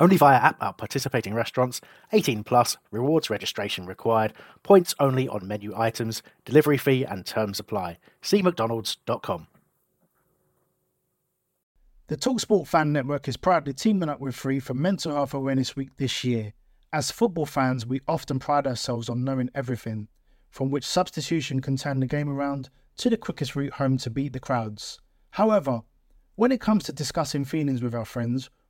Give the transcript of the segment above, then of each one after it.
Only via app at participating restaurants. 18 plus. Rewards registration required. Points only on menu items. Delivery fee and terms apply. See mcdonalds.com. The Talksport Fan Network is proudly teaming up with Free for Mental Health Awareness Week this year. As football fans, we often pride ourselves on knowing everything, from which substitution can turn the game around to the quickest route home to beat the crowds. However, when it comes to discussing feelings with our friends,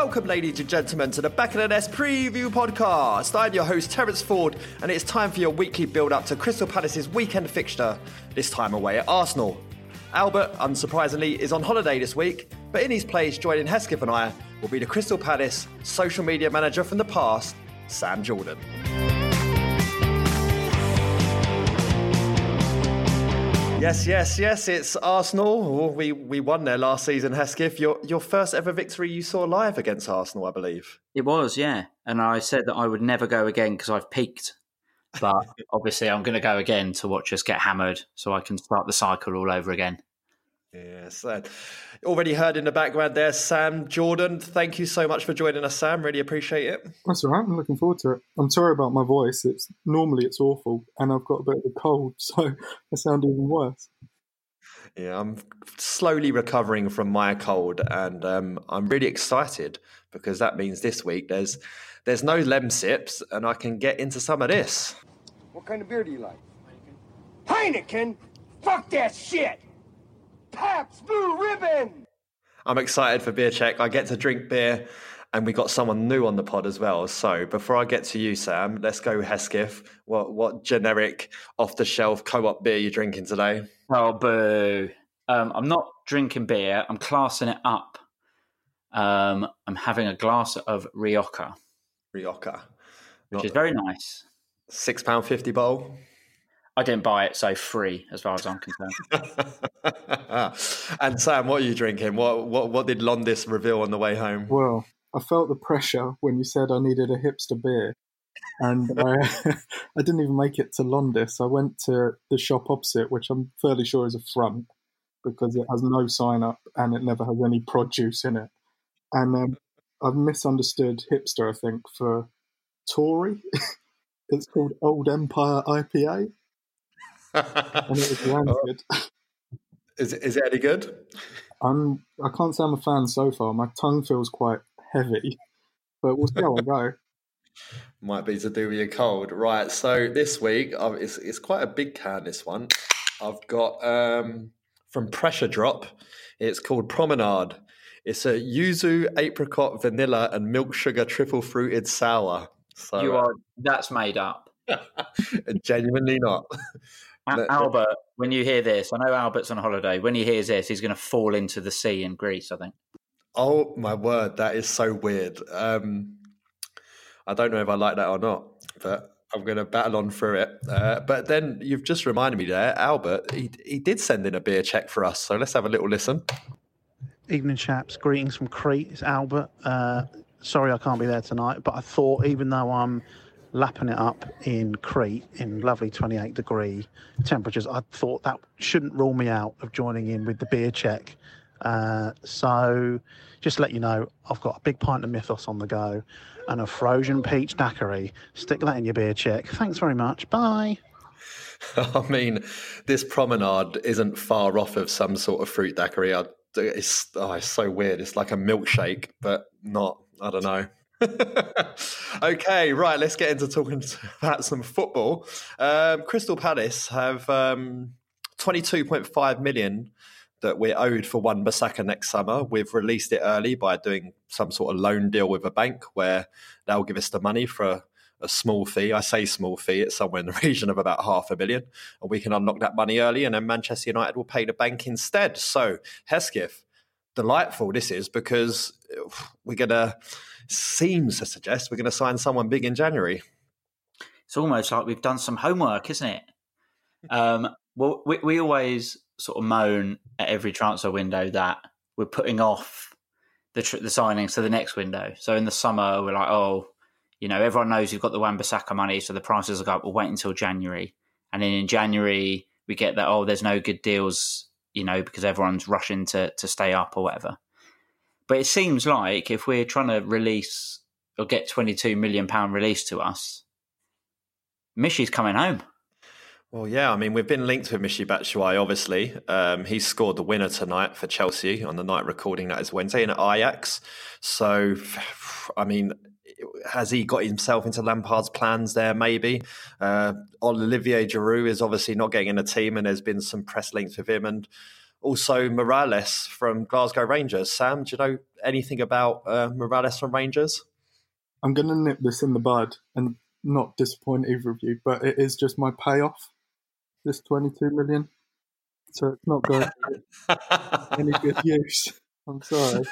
Welcome, ladies and gentlemen, to the Back of the preview podcast. I'm your host, Terence Ford, and it's time for your weekly build up to Crystal Palace's weekend fixture, this time away at Arsenal. Albert, unsurprisingly, is on holiday this week, but in his place, joining Hesketh and I, will be the Crystal Palace social media manager from the past, Sam Jordan. Yes, yes, yes. It's Arsenal. We we won there last season, Hesketh. Your your first ever victory you saw live against Arsenal, I believe. It was, yeah. And I said that I would never go again because I've peaked. But obviously, I'm going to go again to watch us get hammered, so I can start the cycle all over again. Yes, uh, already heard in the background there, Sam Jordan. Thank you so much for joining us, Sam. Really appreciate it. That's all right. I'm looking forward to it. I'm sorry about my voice. It's normally it's awful, and I've got a bit of a cold, so I sound even worse. Yeah, I'm slowly recovering from my cold, and um, I'm really excited because that means this week there's there's no Lemsips, and I can get into some of this. What kind of beer do you like? Heineken. Heineken? Fuck that shit. Pabst Blue Ribbon. I'm excited for beer check. I get to drink beer, and we got someone new on the pod as well. So before I get to you, Sam, let's go Hesketh. What what generic off the shelf co-op beer you drinking today? Oh boo! Um, I'm not drinking beer. I'm classing it up. Um, I'm having a glass of Rioja, Rioja, which is very nice. Six pound fifty bowl. I didn't buy it, so free as far as I'm concerned. and Sam, what are you drinking? What what what did Londis reveal on the way home? Well, I felt the pressure when you said I needed a hipster beer, and I, I didn't even make it to Londis. I went to the shop opposite, which I'm fairly sure is a front because it has no sign up and it never has any produce in it. And um, I've misunderstood hipster, I think, for Tory. it's called Old Empire IPA. And it was rancid. Is is it any good? I'm I can't say I'm a fan so far. My tongue feels quite heavy, but we'll see how I go. Might be to do with your cold, right? So this week, uh, it's it's quite a big can. This one, I've got um, from Pressure Drop. It's called Promenade. It's a yuzu, apricot, vanilla, and milk sugar triple fruited sour. So you are that's made up. genuinely not. Albert, when you hear this, I know Albert's on holiday. When he hears this, he's going to fall into the sea in Greece. I think. Oh my word, that is so weird. Um, I don't know if I like that or not, but I'm going to battle on through it. Uh, but then you've just reminded me there, Albert. He he did send in a beer check for us, so let's have a little listen. Evening, chaps. Greetings from Crete. It's Albert. Uh, sorry I can't be there tonight, but I thought even though I'm lapping it up in Crete in lovely 28 degree temperatures, I thought that shouldn't rule me out of joining in with the beer check. Uh, so, just to let you know, I've got a big pint of Mythos on the go and a frozen peach daiquiri. Stick that in your beer check. Thanks very much. Bye. I mean, this promenade isn't far off of some sort of fruit daiquiri. It's, oh, it's so weird. It's like a milkshake, but not I don't know. okay, right. Let's get into talking about some football. Um, Crystal Palace have um, 22.5 million that we're owed for Wan Bissaka next summer. We've released it early by doing some sort of loan deal with a bank where they'll give us the money for a, a small fee. I say small fee; it's somewhere in the region of about half a million, and we can unlock that money early, and then Manchester United will pay the bank instead. So, Hesketh, delightful this is because we're gonna seems to suggest we're going to sign someone big in January. It's almost like we've done some homework, isn't it? Um, well, we, we always sort of moan at every transfer window that we're putting off the tr- the signings to the next window. So in the summer, we're like, oh, you know, everyone knows you've got the Wan-Bissaka money, so the prices will go up. We'll wait until January, and then in January we get that oh, there's no good deals, you know, because everyone's rushing to to stay up or whatever. But it seems like if we're trying to release or get twenty two million pound released to us, Michy's coming home. Well, yeah, I mean, we've been linked with Michy Batshuayi, obviously. Um, he scored the winner tonight for Chelsea on the night recording that is Wednesday in Ajax. So, I mean, has he got himself into Lampard's plans there? Maybe. Uh, Olivier Giroud is obviously not getting in the team, and there's been some press links with him. And also Morelos from Glasgow Rangers. Sam, do you know anything about uh, Morelos from Rangers? I'm going to nip this in the bud and not disappoint either of you, but it is just my payoff. This 22 million, so it's not going to any good use. I'm sorry.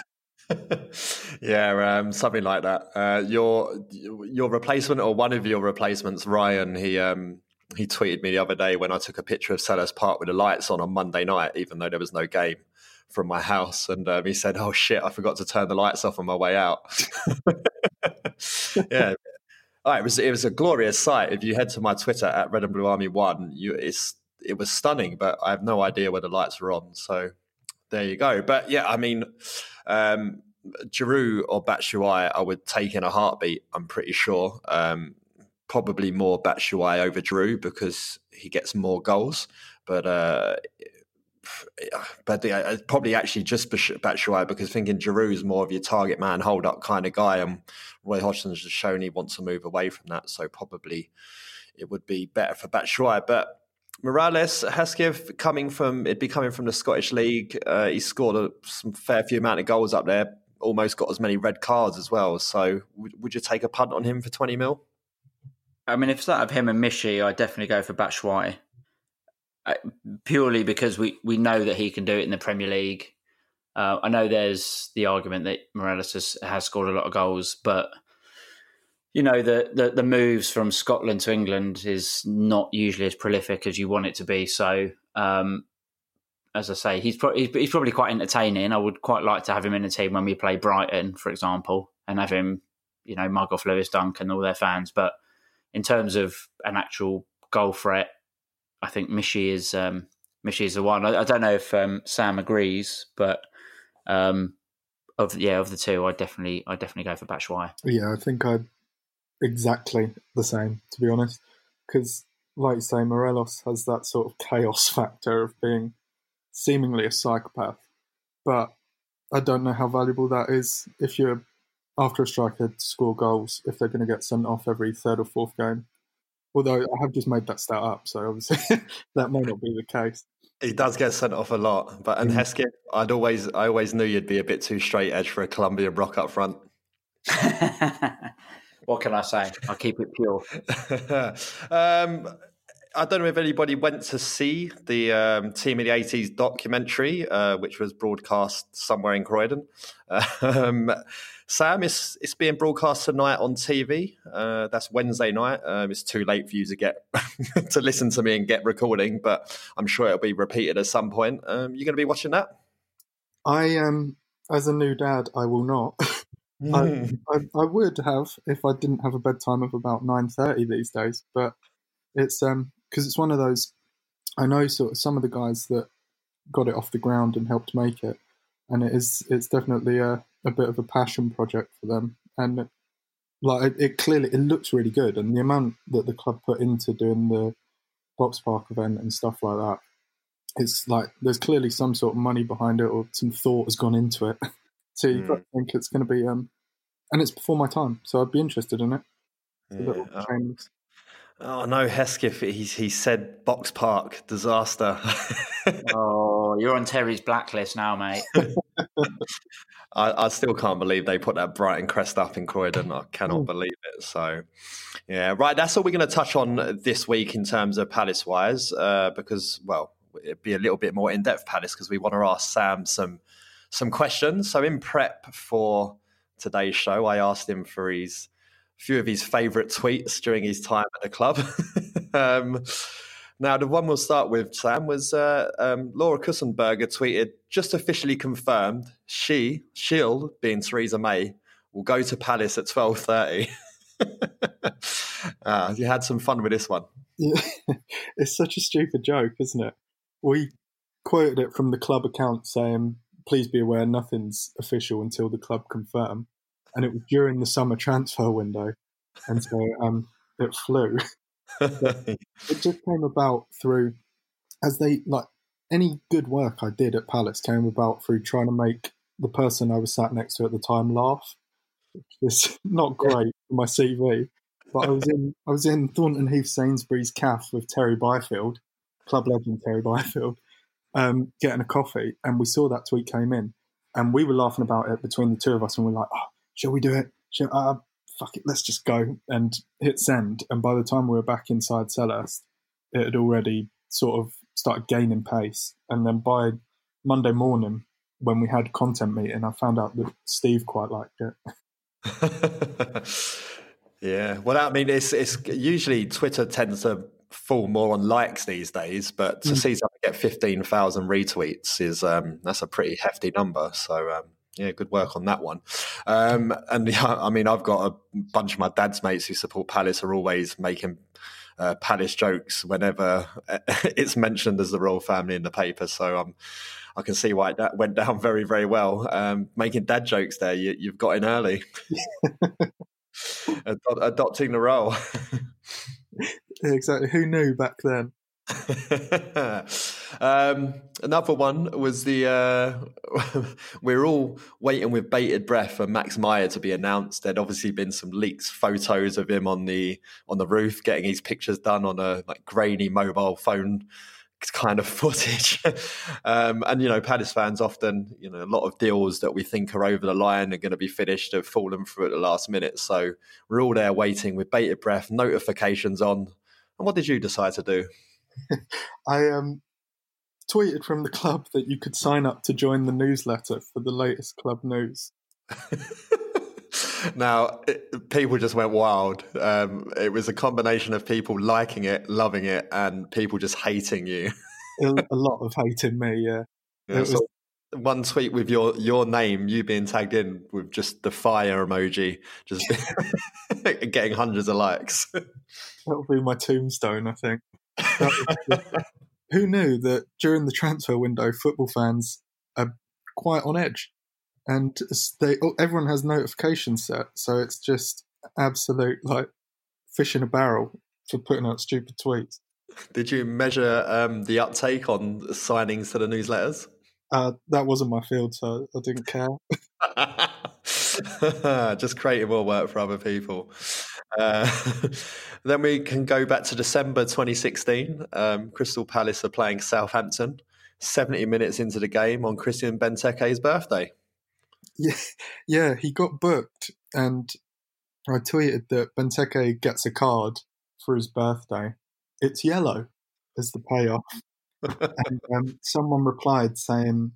yeah, um, something like that. Uh, your your replacement or one of your replacements, Ryan, he um, he tweeted me the other day when I took a picture of Selhurst Park with the lights on on Monday night, even though there was no game from my house. And um, he said, "Oh shit, I forgot to turn the lights off on my way out." yeah. Oh, it was it was a glorious sight. If you head to my Twitter at Red and Blue Army One, you it's it was stunning, but I have no idea where the lights were on. So there you go. But yeah, I mean, um, Giroud or Batshuayi, I would take in a heartbeat. I'm pretty sure. Um, probably more Batshuayi over Giroud because he gets more goals. But uh, but the, probably actually just Batshuayi because thinking Giroud is more of your target man, hold up kind of guy, and Roy Hodgson's just shown he wants to move away from that. So probably it would be better for Batshuayi. But Morelos Hesketh coming from it'd be coming from the Scottish League. Uh, he scored a some fair few amount of goals up there. Almost got as many red cards as well. So would, would you take a punt on him for twenty mil? I mean, if it's that of him and Michy, I definitely go for Batshuayi. Uh, purely because we, we know that he can do it in the Premier League. Uh, I know there's the argument that Morelos has, has, scored a lot of goals, but you know the, the, the moves from Scotland to England is not usually as prolific as you want it to be. So, um, as I say, he's, pro- he's probably quite entertaining. I would quite like to have him in the team when we play Brighton, for example, and have him, you know, mug off Lewis Dunk and all their fans. But in terms of an actual goal threat, I think Michy is um, is the one. I, I don't know if um, Sam agrees, but um, of yeah of the two, I definitely I definitely go for Batshuayi. Yeah, I think I exactly the same to be honest, because like you say, Morelos has that sort of chaos factor of being seemingly a psychopath, but I don't know how valuable that is if you're after a striker to score goals if they're going to get sent off every third or fourth game. Although I have just made that stat up, so obviously that may not be the case. He does get sent off a lot, but and. Hesketh, I'd always, I always knew you'd be a bit too straight edge for a Colombian rock up front. what can I say? I keep it pure. um, I don't know if anybody went to see the um, Team of the 80s documentary, uh, which was broadcast somewhere in Croydon. Um, Sam, it's, it's being broadcast tonight on TV. Uh, that's Wednesday night. Um, it's too late for you to get to listen to me and get recording, but I'm sure it'll be repeated at some point. Um, you're going to be watching that? I um, as a new dad, I will not. I, I, I, would have if I didn't have a bedtime of about nine thirty these days, but it's um because it's one of those. I know sort of some of the guys that got it off the ground and helped make it, and it is it's definitely a, a bit of a passion project for them. And like it, it clearly it looks really good, and the amount that the club put into doing the box park event and stuff like that, it's like there's clearly some sort of money behind it or some thought has gone into it. so you mm. think it's going to be um and it's before my time, so I'd be interested in it. Yeah. Oh no, Hesketh, he, he said Box Park, disaster. Oh, you're on Terry's blacklist now, mate. I, I still can't believe they put that Brighton crest up in Croydon. I cannot believe it. So, yeah, right. That's all we're going to touch on this week in terms of Palace wise, uh, because well, it'd be a little bit more in depth Palace because we want to ask Sam some some questions. So, in prep for today's show, I asked him for his few of his favourite tweets during his time at the club. um, now, the one we'll start with, Sam, was uh, um, Laura Kussenberger tweeted, just officially confirmed, she, she'll, being Theresa May, will go to Palace at 12.30. uh, you had some fun with this one. Yeah, it's such a stupid joke, isn't it? We quoted it from the club account saying, "Please be aware, nothing's official until the club confirm." And it was during the summer transfer window, and so um, it flew. it just came about through, as they like any good work I did at Palace came about through trying to make the person I was sat next to at the time laugh. Which is not great for my CV. But I was in I was in Thornton Heath Sainsbury's calf with Terry Byfield, club legend Terry Byfield, um, getting a coffee, and we saw that tweet came in, and we were laughing about it between the two of us, and we're like, "Oh, shall we do it? Shall, uh, fuck it, let's just go and hit send." And by the time we were back inside Selhurst, it had already sort of started gaining pace, and then by Monday morning, when we had content meeting, I found out that Steve quite liked it. yeah, well, I mean, it's it's usually Twitter tends to fall more on likes these days, but to Mm. see something get fifteen thousand retweets is um, that's a pretty hefty number. So um, yeah, good work on that one. Um, and yeah, I mean, I've got a bunch of my dad's mates who support Palace are always making. Uh, Palace jokes whenever it's mentioned as the royal family in the paper, so um, I can see why that went down very, very well. Um, making dad jokes there, you, you've got in early. Ad- adopting the role. Exactly. Who knew back then? um, another one was the uh, we're all waiting with bated breath for Max Meyer to be announced. There'd obviously been some leaks, photos of him on the on the roof getting his pictures done on a like grainy mobile phone kind of footage. um, and you know, Palace fans often, you know, a lot of deals that we think are over the line are going to be finished have fallen through at the last minute. So we're all there waiting with bated breath, notifications on. And what did you decide to do? I um, tweeted from the club that you could sign up to join the newsletter for the latest club news. now, it, people just went wild. Um, it was a combination of people liking it, loving it, and people just hating you. A, a lot of hating me, yeah. Yeah, It was- so one tweet with your your name, you being tagged in with just the fire emoji, just getting hundreds of likes. That'll be my tombstone, I think. Who knew that during the transfer window, football fans are quite on edge, and they oh, everyone has notifications set, so it's just absolute like fish in a barrel for putting out stupid tweets. Did you measure um, the uptake on signings to the newsletters? Uh, that wasn't my field, so I didn't care. just creating more work for other people. Uh, then we can go back to December 2016. Um, Crystal Palace are playing Southampton. 70 minutes into the game on Christian Benteke's birthday. Yeah, yeah, he got booked, and I tweeted that Benteke gets a card for his birthday. It's yellow as the payoff, and um, someone replied saying,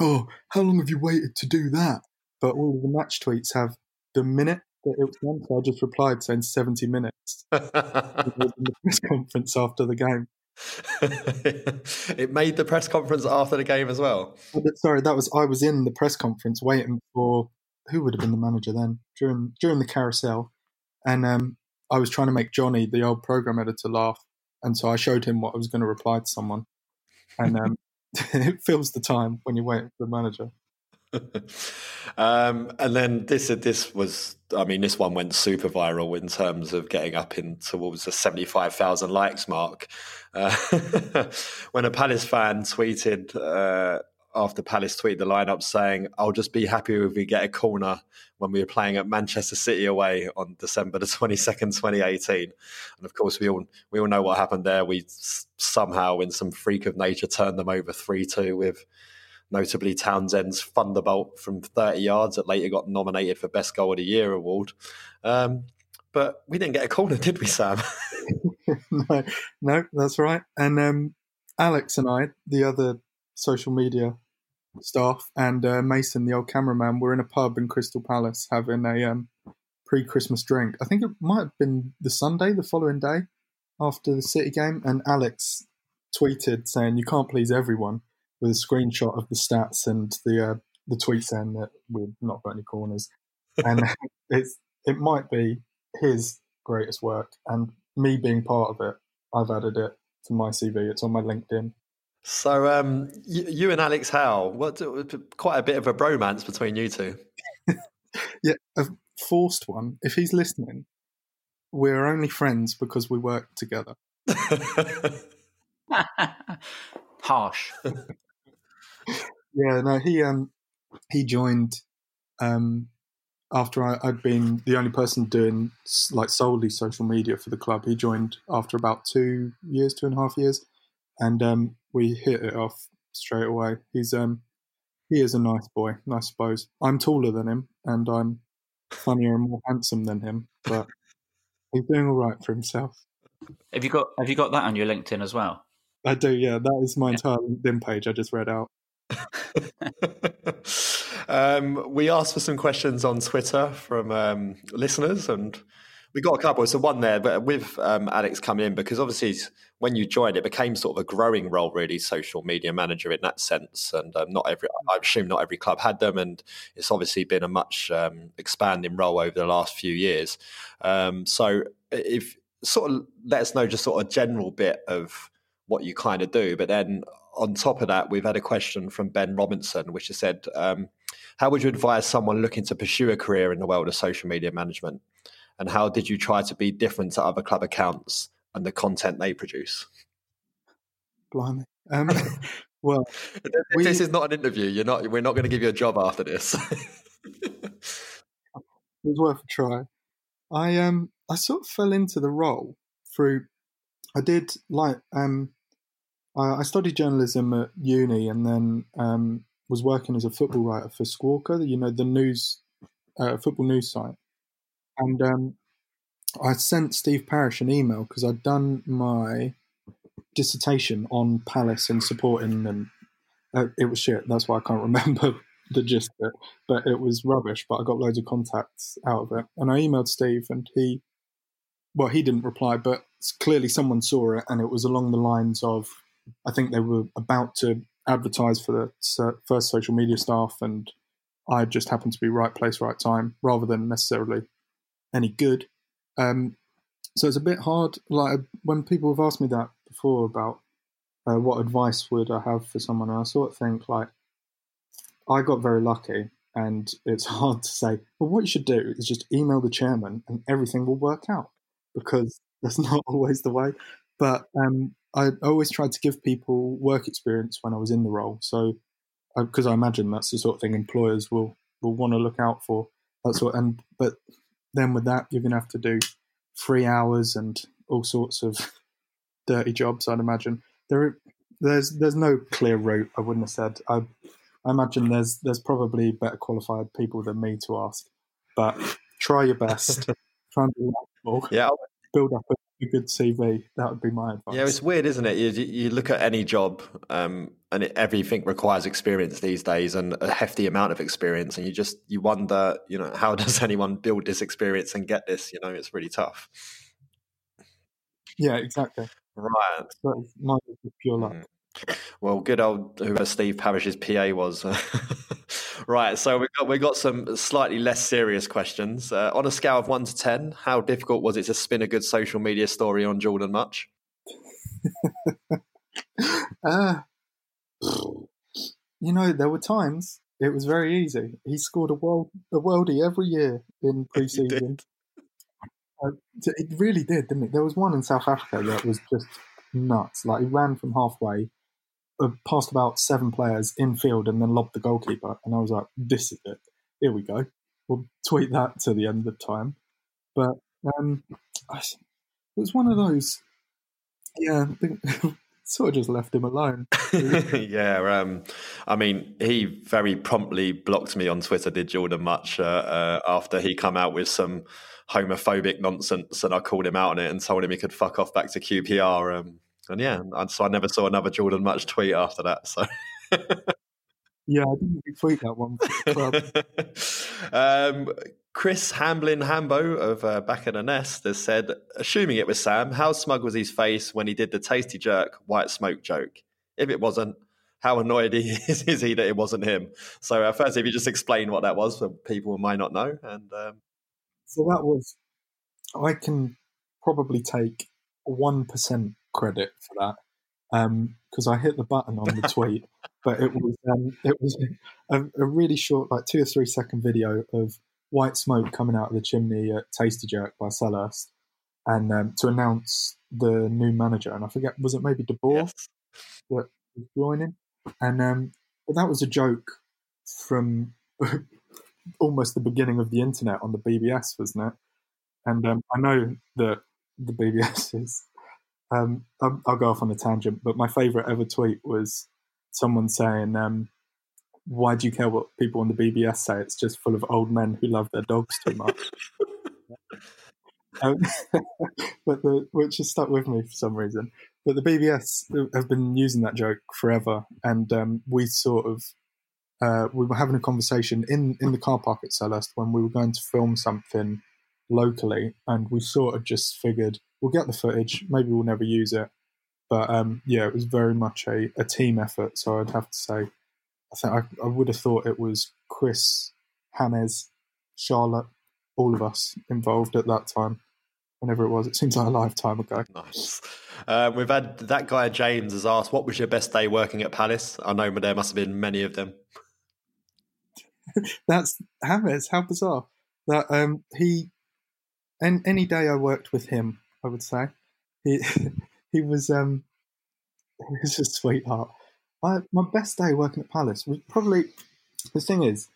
"Oh, how long have you waited to do that?" But all the match tweets have the minute it was done, so I just replied saying seventy minutes. In the press conference after the game. it made the press conference after the game as well. Oh, sorry, that was I was in the press conference waiting for who would have been the manager then during during the carousel, and um, I was trying to make Johnny, the old program editor, laugh, and so I showed him what I was going to reply to someone, and um, it fills the time when you're waiting for the manager. um, and then this this was, I mean, this one went super viral in terms of getting up in towards the seventy five thousand likes mark. Uh, when a Palace fan tweeted uh, after Palace tweeted the lineup saying, "I'll just be happy if we get a corner when we were playing at Manchester City away on December the twenty second, twenty eighteen. And of course, we all we all know what happened there. We somehow, in some freak of nature, turned them over three two with notably Townsend's thunderbolt from thirty yards that later got nominated for best goal of the year award. Um, but we didn't get a corner, did we, Sam? no, no, that's right. And um, Alex and I, the other social media staff, and uh, Mason, the old cameraman, were in a pub in Crystal Palace having a um, pre-Christmas drink. I think it might have been the Sunday, the following day after the City game, and Alex tweeted saying, "You can't please everyone," with a screenshot of the stats and the uh, the tweet saying that we've not got any corners, and it's it might be his greatest work, and me being part of it, I've added it to my CV. It's on my LinkedIn. So, um, you, you and Alex Howe, what quite a bit of a bromance between you two. Yeah, a forced one. If he's listening, we're only friends because we work together. Harsh. Yeah, no, he um he joined um after I, I'd been the only person doing like solely social media for the club. He joined after about two years, two and a half years, and um we hit it off straight away. He's um he is a nice boy, I suppose. I'm taller than him, and I'm funnier and more handsome than him, but he's doing all right for himself. Have you got Have you got that on your LinkedIn as well? I do, yeah. That is my entire LinkedIn page I just read out. Um, we asked for some questions on Twitter from um, listeners, and we got a couple. So one there, but with um, Alex coming in, because obviously when you joined, it became sort of a growing role, really, social media manager in that sense. And um, not every, I assume, not every club had them, and it's obviously been a much um, expanding role over the last few years. Um, so if sort of let us know just sort of general bit of what you kind of do, but then on top of that, we've had a question from Ben Robinson, which has said, um, "How would you advise someone looking to pursue a career in the world of social media management, and how did you try to be different to other club accounts and the content they produce?" Blimey. Um, well, we- this is not an interview. You're not. We're not going to give you a job after this. it was worth a try. I um I sort of fell into the role through I did like um I, studied journalism at uni and then um was working as a football writer for Squawka, you know the news uh, football news site, and um I sent Steve Parish an email because I'd done my dissertation on Palace and supporting them. Uh, it was shit. That's why I can't remember the gist of it. But it was rubbish. But I got loads of contacts out of it, and I emailed Steve, and he, well, he didn't reply, but clearly someone saw it, and it was along the lines of, I think they were about to advertise for the first social media staff, and I just happened to be right place, right time, rather than necessarily any good. Um, so it's a bit hard. Like when people have asked me that before about uh, what advice would I have for someone, I sort of think like I got very lucky, and it's hard to say. Well, what you should do is just email the chairman, and everything will work out because that's not always the way. But um, I always tried to give people work experience when I was in the role, so because I imagine that's the sort of thing employers will will want to look out for. That's what, and but then with that, you're going to have to do three hours and all sorts of dirty jobs. I'd imagine there, there's there's no clear route. I wouldn't have said. I, I imagine there's there's probably better qualified people than me to ask, but try your best. try and be likable. yeah, Build up a, a good CV. That would be my advice. Yeah, it's weird, isn't it? You, you look at any job, um, and it, everything requires experience these days, and a hefty amount of experience. And you just you wonder, you know, how does anyone build this experience and get this? You know, it's really tough. yeah, exactly. Right. So mine is pure luck. Well, good old whoever Steve Parish's PA was. right. So we got we got some slightly less serious questions. Uh, on a scale of one to ten, how difficult was it to spin a good social media story on Jordan Mutch? Uh, you know, there were times it was very easy. He scored a world a worldie every year in pre-season. Uh, it really did, didn't it? There was one in South Africa that was just nuts. Like he ran from halfway, past about seven players in field and then lobbed the goalkeeper. And I was like, this is it. Here we go. We'll tweet that to the end of time. But um, it was one of those, yeah, sort of just left him alone. yeah, um, I mean, he very promptly blocked me on Twitter. Did Jordan Mutch uh, uh, after he come out with some homophobic nonsense, and I called him out on it and told him he could fuck off back to QPR. Um, and yeah, and so I never saw another Jordan Mutch tweet after that. So. yeah, I didn't retweet that one. um, Chris Hamblin Hambo of uh, Back in the Nest has said, assuming it was Sam, how smug was his face when he did the tasty jerk white smoke joke? If it wasn't, how annoyed he is, is he that it wasn't him? So, uh, first, if you just explain what that was for people who might not know. and um... So, that was, I can probably take 1% credit for that because um, I hit the button on the tweet, but it was um, it was a, a, really short, like two or three second video of white smoke coming out of the chimney at Tasty Jerk by Selhurst, and um, to announce the new manager. And I forget, was it maybe De Boer yes. that was joining? And um, but that was a joke from almost the beginning of the internet on the BBS, wasn't it? And um, I know that the BBS is. Um, I'll, I'll, go off on a tangent, but my favourite ever tweet was someone saying, um, why do you care what people on the BBS say? It's just full of old men who love their dogs too much. um, but the, which has stuck with me for some reason. But the BBS have been using that joke forever, and um, we sort of uh, we were having a conversation in in the car park at Selhurst when we were going to film something locally, and we sort of just figured we'll get the footage, maybe we'll never use it, but um, yeah, it was very much a, a team effort. So I'd have to say I think I, I would have thought it was Chris, James, Charlotte, all of us involved at that time. Whenever it was, it seems like a lifetime ago. Nice. Uh, we've had that guy James has asked, "What was your best day working at Palace?" I know there must have been many of them. That's James. How bizarre that um, he. And any day I worked with him, I would say he he was um, he was a sweetheart. I, my best day working at Palace was probably the thing is,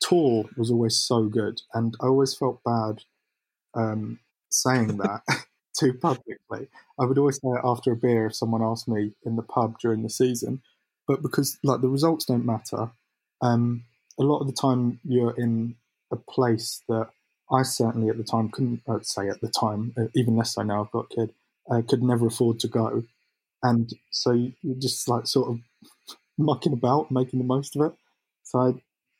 tour was always so good, and I always felt bad um, saying that too publicly. I would always say it after a beer if someone asked me in the pub during the season, but because like the results don't matter, um, a lot of the time you're in a place that I certainly at the time couldn't uh, say at the time, uh, even less so now I've got a kid, uh, could never afford to go, and so you, you just like sort of mucking about, making the most of it. So I,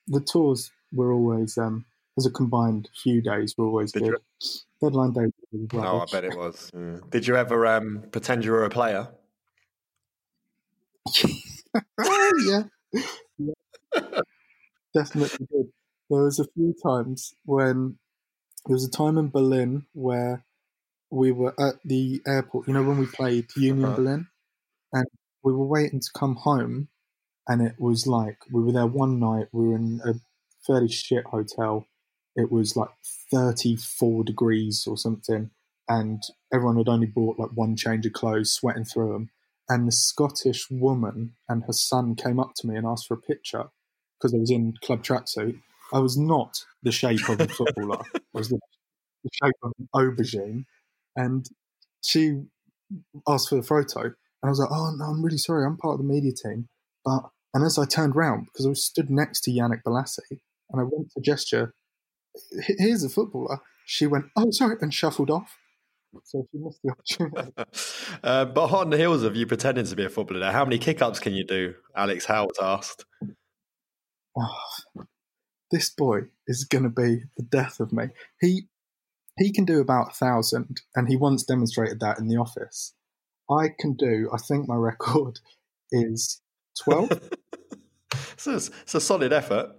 the tours were always, um, as a combined few days, were always Did good. You... Deadline day. Oh, I bet it was. Mm. Did you ever um, pretend you were a player? yeah. yeah. Definitely did. There was a few times when there was a time in Berlin where we were at the airport. You know when we played Union uh-huh. Berlin, and we were waiting to come home, and it was like we were there one night. We were in a fairly shit hotel. It was like 34 degrees or something, and everyone had only bought like one change of clothes, sweating through them. And the Scottish woman and her son came up to me and asked for a picture because I was in club tracksuit. I was not the shape of a footballer. I was the, the shape of an aubergine, and she asked for the photo. And I was like, "Oh no, I'm really sorry. I'm part of the media team, but and as I turned round, because I was stood next to Yannick Bolasie, and I went to gesture, here's a footballer, she went, oh, sorry, and shuffled off. So she missed the opportunity. uh, but on the heels of you pretending to be a footballer now, how many kick ups can you do? Alex Howard asked. Oh, this boy is going to be the death of me. He he can do about a thousand, and he once demonstrated that in the office. I can do. I think my record is 12. so it's, it's, a solid effort,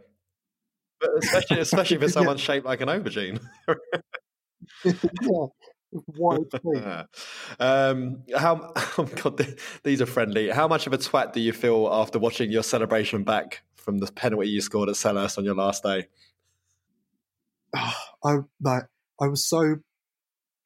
but especially, especially for someone yeah. shaped like an aubergine. yeah. um, how oh God, these are friendly. How much of a twat do you feel after watching your celebration back from the penalty you scored at Selhurst on your last day? I like I was so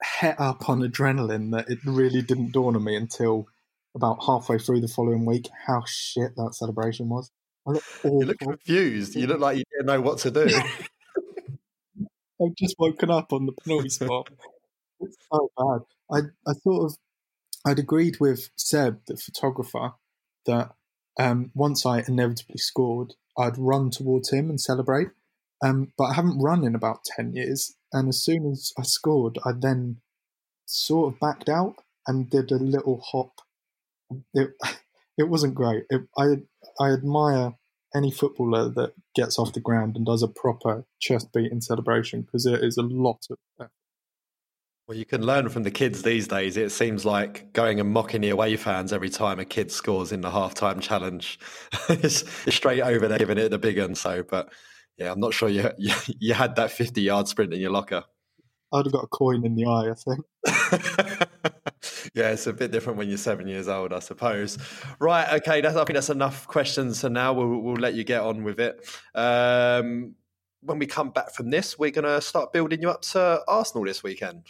het up on adrenaline that it really didn't dawn on me until about halfway through the following week how shit that celebration was. I look You look confused. You look like you didn't know what to do. I've just woken up on the penalty spot. It's so bad. I, I sort of, I'd agreed with Seb, the photographer, that um, once I inevitably scored, I'd run towards him and celebrate. Um, but I haven't run in about 10 years. And as soon as I scored, I then sort of backed out and did a little hop. It, it wasn't great. It, I, I admire any footballer that gets off the ground and does a proper chest beating celebration because it is a lot of effort. Well, you can learn from the kids these days. It seems like going and mocking the away fans every time a kid scores in the halftime challenge. it's, it's straight over there, giving it the big one. So, but yeah, I'm not sure you, you you had that 50 yard sprint in your locker. I'd have got a coin in the eye, I think. yeah, it's a bit different when you're seven years old, I suppose. Right, okay, that's, I think that's enough questions. So now we'll, we'll let you get on with it. Um, when we come back from this, we're going to start building you up to Arsenal this weekend.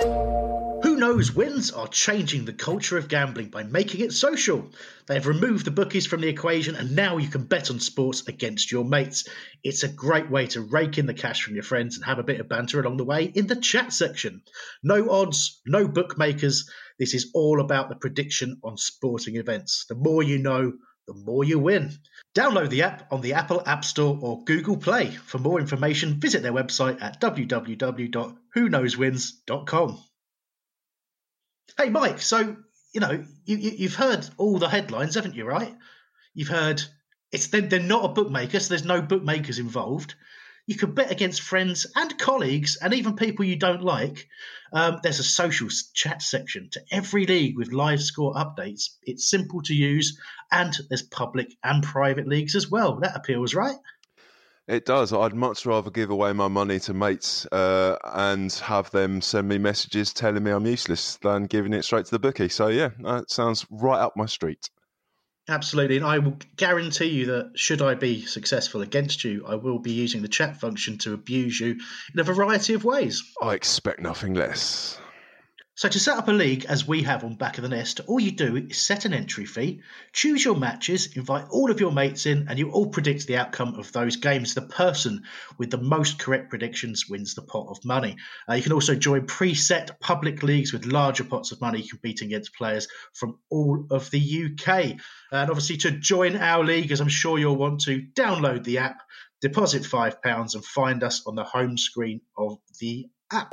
Who knows wins are changing the culture of gambling by making it social. They have removed the bookies from the equation and now you can bet on sports against your mates. It's a great way to rake in the cash from your friends and have a bit of banter along the way in the chat section. No odds, no bookmakers. This is all about the prediction on sporting events. The more you know, the more you win. Download the app on the Apple App Store or Google Play. For more information, visit their website at www.whoknowswins.com. Hey, Mike, so, you know, you, you, have heard all the headlines, haven't you, right? You've heard it's they're not a bookmaker, so there's no bookmakers involved. You can bet against friends and colleagues and even people you don't like. Um, there's a social chat section to every league with live score updates. It's simple to use, and there's public and private leagues as well. That appeals, right? It does. I'd much rather give away my money to mates uh, and have them send me messages telling me I'm useless than giving it straight to the bookie. So, yeah, that sounds right up my street. Absolutely. And I will guarantee you that should I be successful against you, I will be using the chat function to abuse you in a variety of ways. I expect nothing less. So, to set up a league as we have on Back of the Nest, all you do is set an entry fee, choose your matches, invite all of your mates in, and you all predict the outcome of those games. The person with the most correct predictions wins the pot of money. Uh, you can also join preset public leagues with larger pots of money, competing against players from all of the UK. And obviously, to join our league, as I'm sure you'll want to, download the app, deposit £5, and find us on the home screen of the app.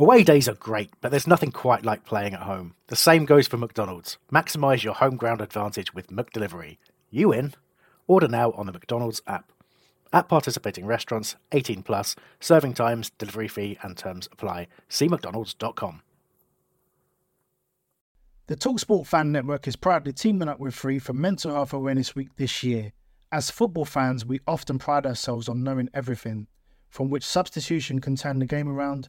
Away days are great, but there's nothing quite like playing at home. The same goes for McDonald's. Maximise your home ground advantage with McDelivery. You in? Order now on the McDonald's app. At participating restaurants, 18 plus, serving times, delivery fee, and terms apply. See McDonald's.com. The Talksport Fan Network is proudly teaming up with Free for Mental Health Awareness Week this year. As football fans, we often pride ourselves on knowing everything, from which substitution can turn the game around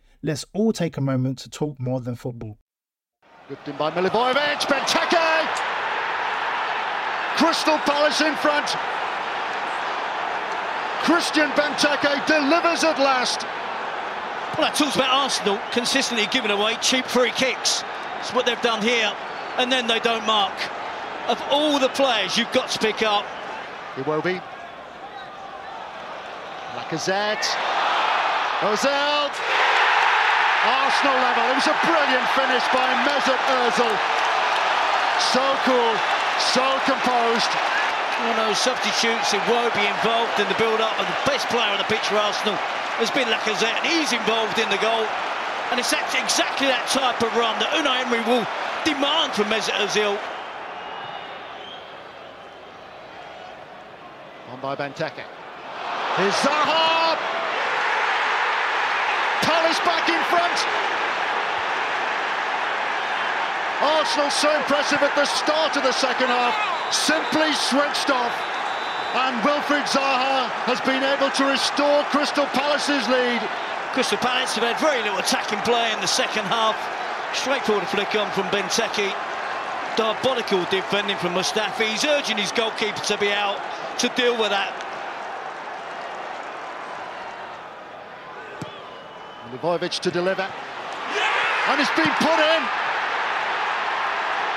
let's all take a moment to talk more than football. Whipped in by Milivojevic, Benteke! Crystal Palace in front. Christian Benteke delivers at last. Well, that talks about Arsenal consistently giving away cheap free kicks. It's what they've done here, and then they don't mark. Of all the players you've got to pick up, Iwobi, Lacazette, Ozil, Arsenal level. It was a brilliant finish by Mesut Ozil. So cool, so composed. One of those substitutes who won't be involved in the build-up, and the best player on the pitch for Arsenal has been Lacazette, and he's involved in the goal. And it's exactly that type of run that Unai Emery will demand from Mesut Ozil. On by Benteke. Here's Zaha! Back in front. Arsenal so impressive at the start of the second half, simply switched off. And Wilfried Zaha has been able to restore Crystal Palace's lead. Crystal Palace have had very little attacking play in the second half. Straightforward flick on from Benteke. Diabolical defending from Mustafi. He's urging his goalkeeper to be out to deal with that. Livojevic to deliver. And it's been put in.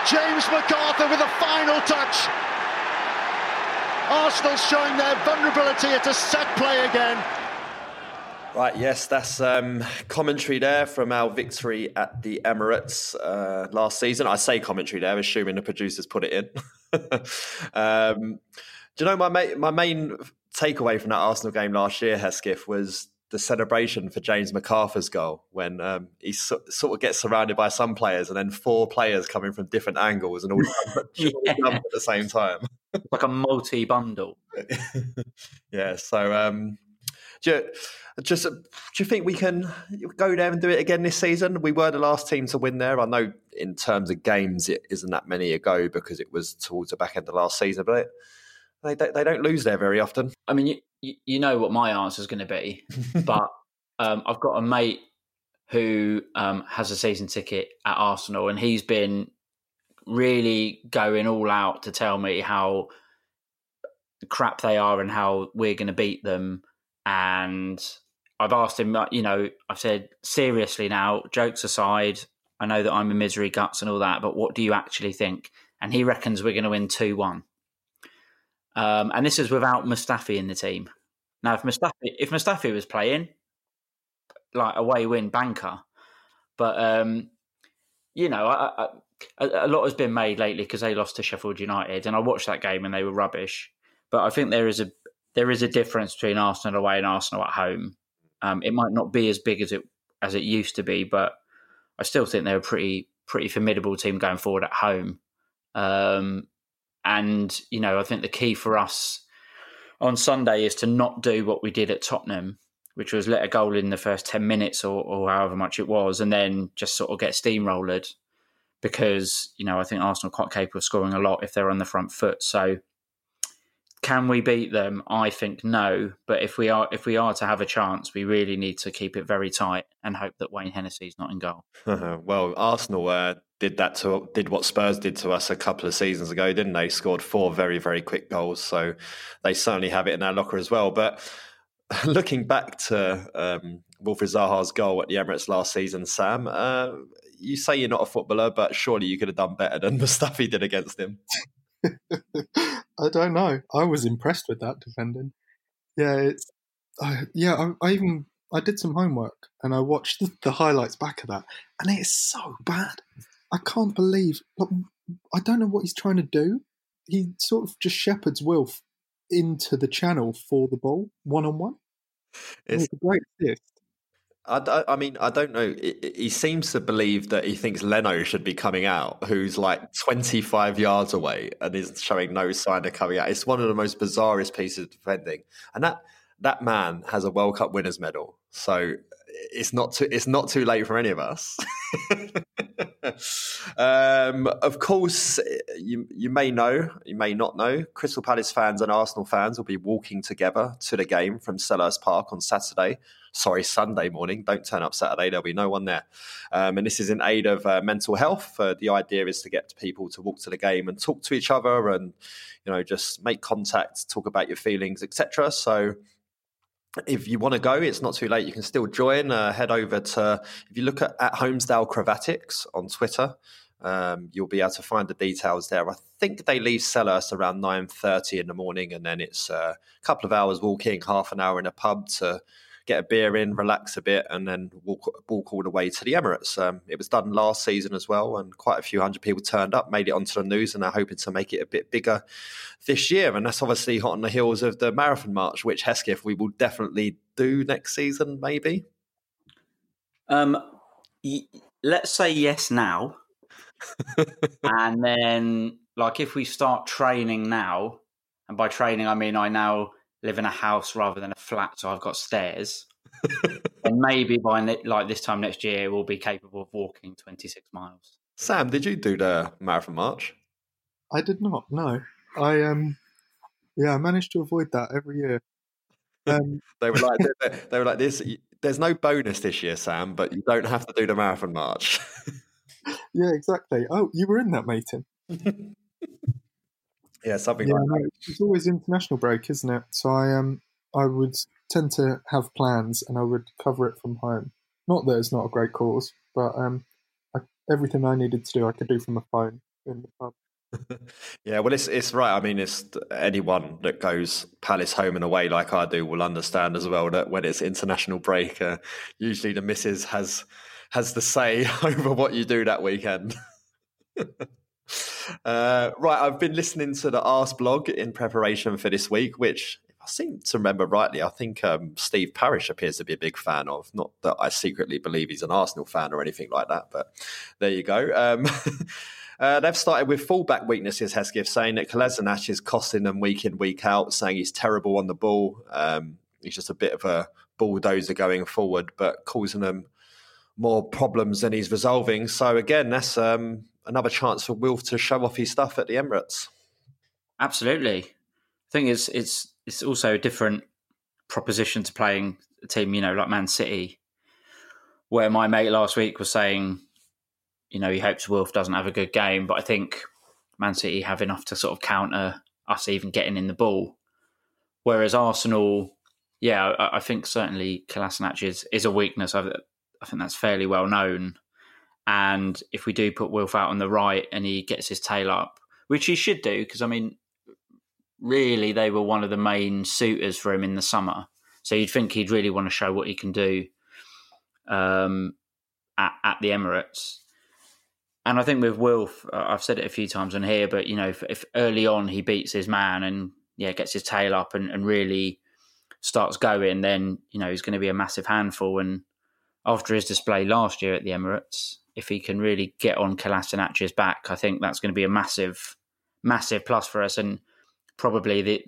James McArthur with a final touch. Arsenal showing their vulnerability at a set play again. Right, yes, that's um, commentary there from our victory at the Emirates uh, last season. I say commentary there, assuming the producers put it in. um, do you know my ma- my main takeaway from that Arsenal game last year, Hesketh, was the celebration for James McArthur's goal when um, he so- sort of gets surrounded by some players and then four players coming from different angles and all, yeah. at the same time. like a multi bundle. yeah, so um, do you, just do you think we can go there and do it again this season? We were the last team to win there. I know in terms of games, it isn't that many ago because it was towards the back end of last season, but they they don't lose there very often. I mean, you, you know what my answer is going to be, but um, I've got a mate who um, has a season ticket at Arsenal, and he's been really going all out to tell me how crap they are and how we're going to beat them. And I've asked him, you know, I've said, seriously now, jokes aside, I know that I'm a misery guts and all that, but what do you actually think? And he reckons we're going to win 2 1. Um, and this is without Mustafi in the team. Now, if Mustafi, if Mustafi was playing, like a away win banker, but um, you know, a, lot has been made lately because they lost to Sheffield United, and I watched that game and they were rubbish. But I think there is a there is a difference between Arsenal away and Arsenal at home. Um, it might not be as big as it as it used to be, but I still think they're a pretty pretty formidable team going forward at home. Um, and, you know, I think the key for us on Sunday is to not do what we did at Tottenham, which was let a goal in the first 10 minutes or, or however much it was, and then just sort of get steamrolled because, you know, I think Arsenal quite capable of scoring a lot if they're on the front foot. So can we beat them? I think no. But if we are if we are to have a chance, we really need to keep it very tight and hope that Wayne Hennessy is not in goal. well, Arsenal uh, did that to did what Spurs did to us a couple of seasons ago, didn't they? Scored four very very quick goals, so they certainly have it in their locker as well. But looking back to um, Wilfried Zaha's goal at the Emirates last season, Sam, uh, you say you're not a footballer, but surely you could have done better than the stuff he did against him. I don't know. I was impressed with that defending. Yeah, it's I, yeah. I, I, even I did some homework and I watched the, the, highlights back of that, and it is so bad. I can't believe. Like, I don't know what he's trying to do. He sort of just shepherds Wilf into the channel for the ball one on one. It's a great assist. I, I mean, I don't know. He seems to believe that he thinks Leno should be coming out, who's like 25 yards away and is showing no sign of coming out. It's one of the most bizarrest pieces of defending. And that that man has a World Cup winners medal. So it's not too it's not too late for any of us. um, of course, you you may know, you may not know. Crystal Palace fans and Arsenal fans will be walking together to the game from Selhurst Park on Saturday. Sorry, Sunday morning. Don't turn up Saturday. There'll be no one there. Um, and this is in aid of uh, mental health. Uh, the idea is to get people to walk to the game and talk to each other, and you know, just make contact, talk about your feelings, etc. So if you want to go, it's not too late. You can still join. Uh, head over to, if you look at, at Holmesdale Fanatics on Twitter, um, you'll be able to find the details there. I think they leave Selhurst around 9.30 in the morning and then it's a couple of hours walking, half an hour in a pub to get a beer in, relax a bit, and then walk, walk all the way to the Emirates. Um, it was done last season as well, and quite a few hundred people turned up, made it onto the news, and they're hoping to make it a bit bigger this year. And that's obviously hot on the heels of the marathon march, which Hesketh we will definitely do next season, maybe. Um, y- let's say yes now, and then like if we start training now, and by training I mean I now live in a house rather than a flat, so I've got stairs. and maybe by ne- like this time next year, we'll be capable of walking 26 miles. Sam, did you do the marathon march? I did not. No, I um, yeah, I managed to avoid that every year. Um, they were like, they, they were like this. There's no bonus this year, Sam, but you don't have to do the marathon march. yeah, exactly. Oh, you were in that meeting. Yeah, something yeah, like no, that. It's always international break, isn't it? So I um, I would tend to have plans, and I would cover it from home. Not that it's not a great cause, but um, I, everything I needed to do, I could do from a phone in the pub. yeah, well, it's it's right. I mean, it's anyone that goes Palace home and away like I do will understand as well that when it's international break, uh, usually the missus has has the say over what you do that weekend. uh, right, I've been listening to the Arseblog in preparation for this week, which I seem to remember rightly, I think um, Steve Parish appears to be a big fan of. Not that I secretly believe he's an Arsenal fan or anything like that, but there you go. Um, Uh, they've started with fullback weaknesses, Hesketh, saying that Kolasinac is costing them week in, week out, saying he's terrible on the ball. Um, he's just a bit of a bulldozer going forward, but causing them more problems than he's resolving. So, again, that's um, another chance for Wilf to show off his stuff at the Emirates. Absolutely. I think it's, it's, it's also a different proposition to playing a team, you know, like Man City, where my mate last week was saying you know, he hopes Wilf doesn't have a good game, but I think Man City have enough to sort of counter us even getting in the ball. Whereas Arsenal, yeah, I, I think certainly Kolasinac is, is a weakness. I, I think that's fairly well known. And if we do put Wilf out on the right and he gets his tail up, which he should do, because I mean, really, they were one of the main suitors for him in the summer. So you'd think he'd really want to show what he can do um, at, at the Emirates. And I think with Wilf, I've said it a few times on here, but you know, if, if, early on he beats his man and yeah, gets his tail up and, and really starts going, then you know he's going to be a massive handful. And after his display last year at the Emirates, if he can really get on Kolasinac's back, I think that's going to be a massive, massive plus for us, and probably the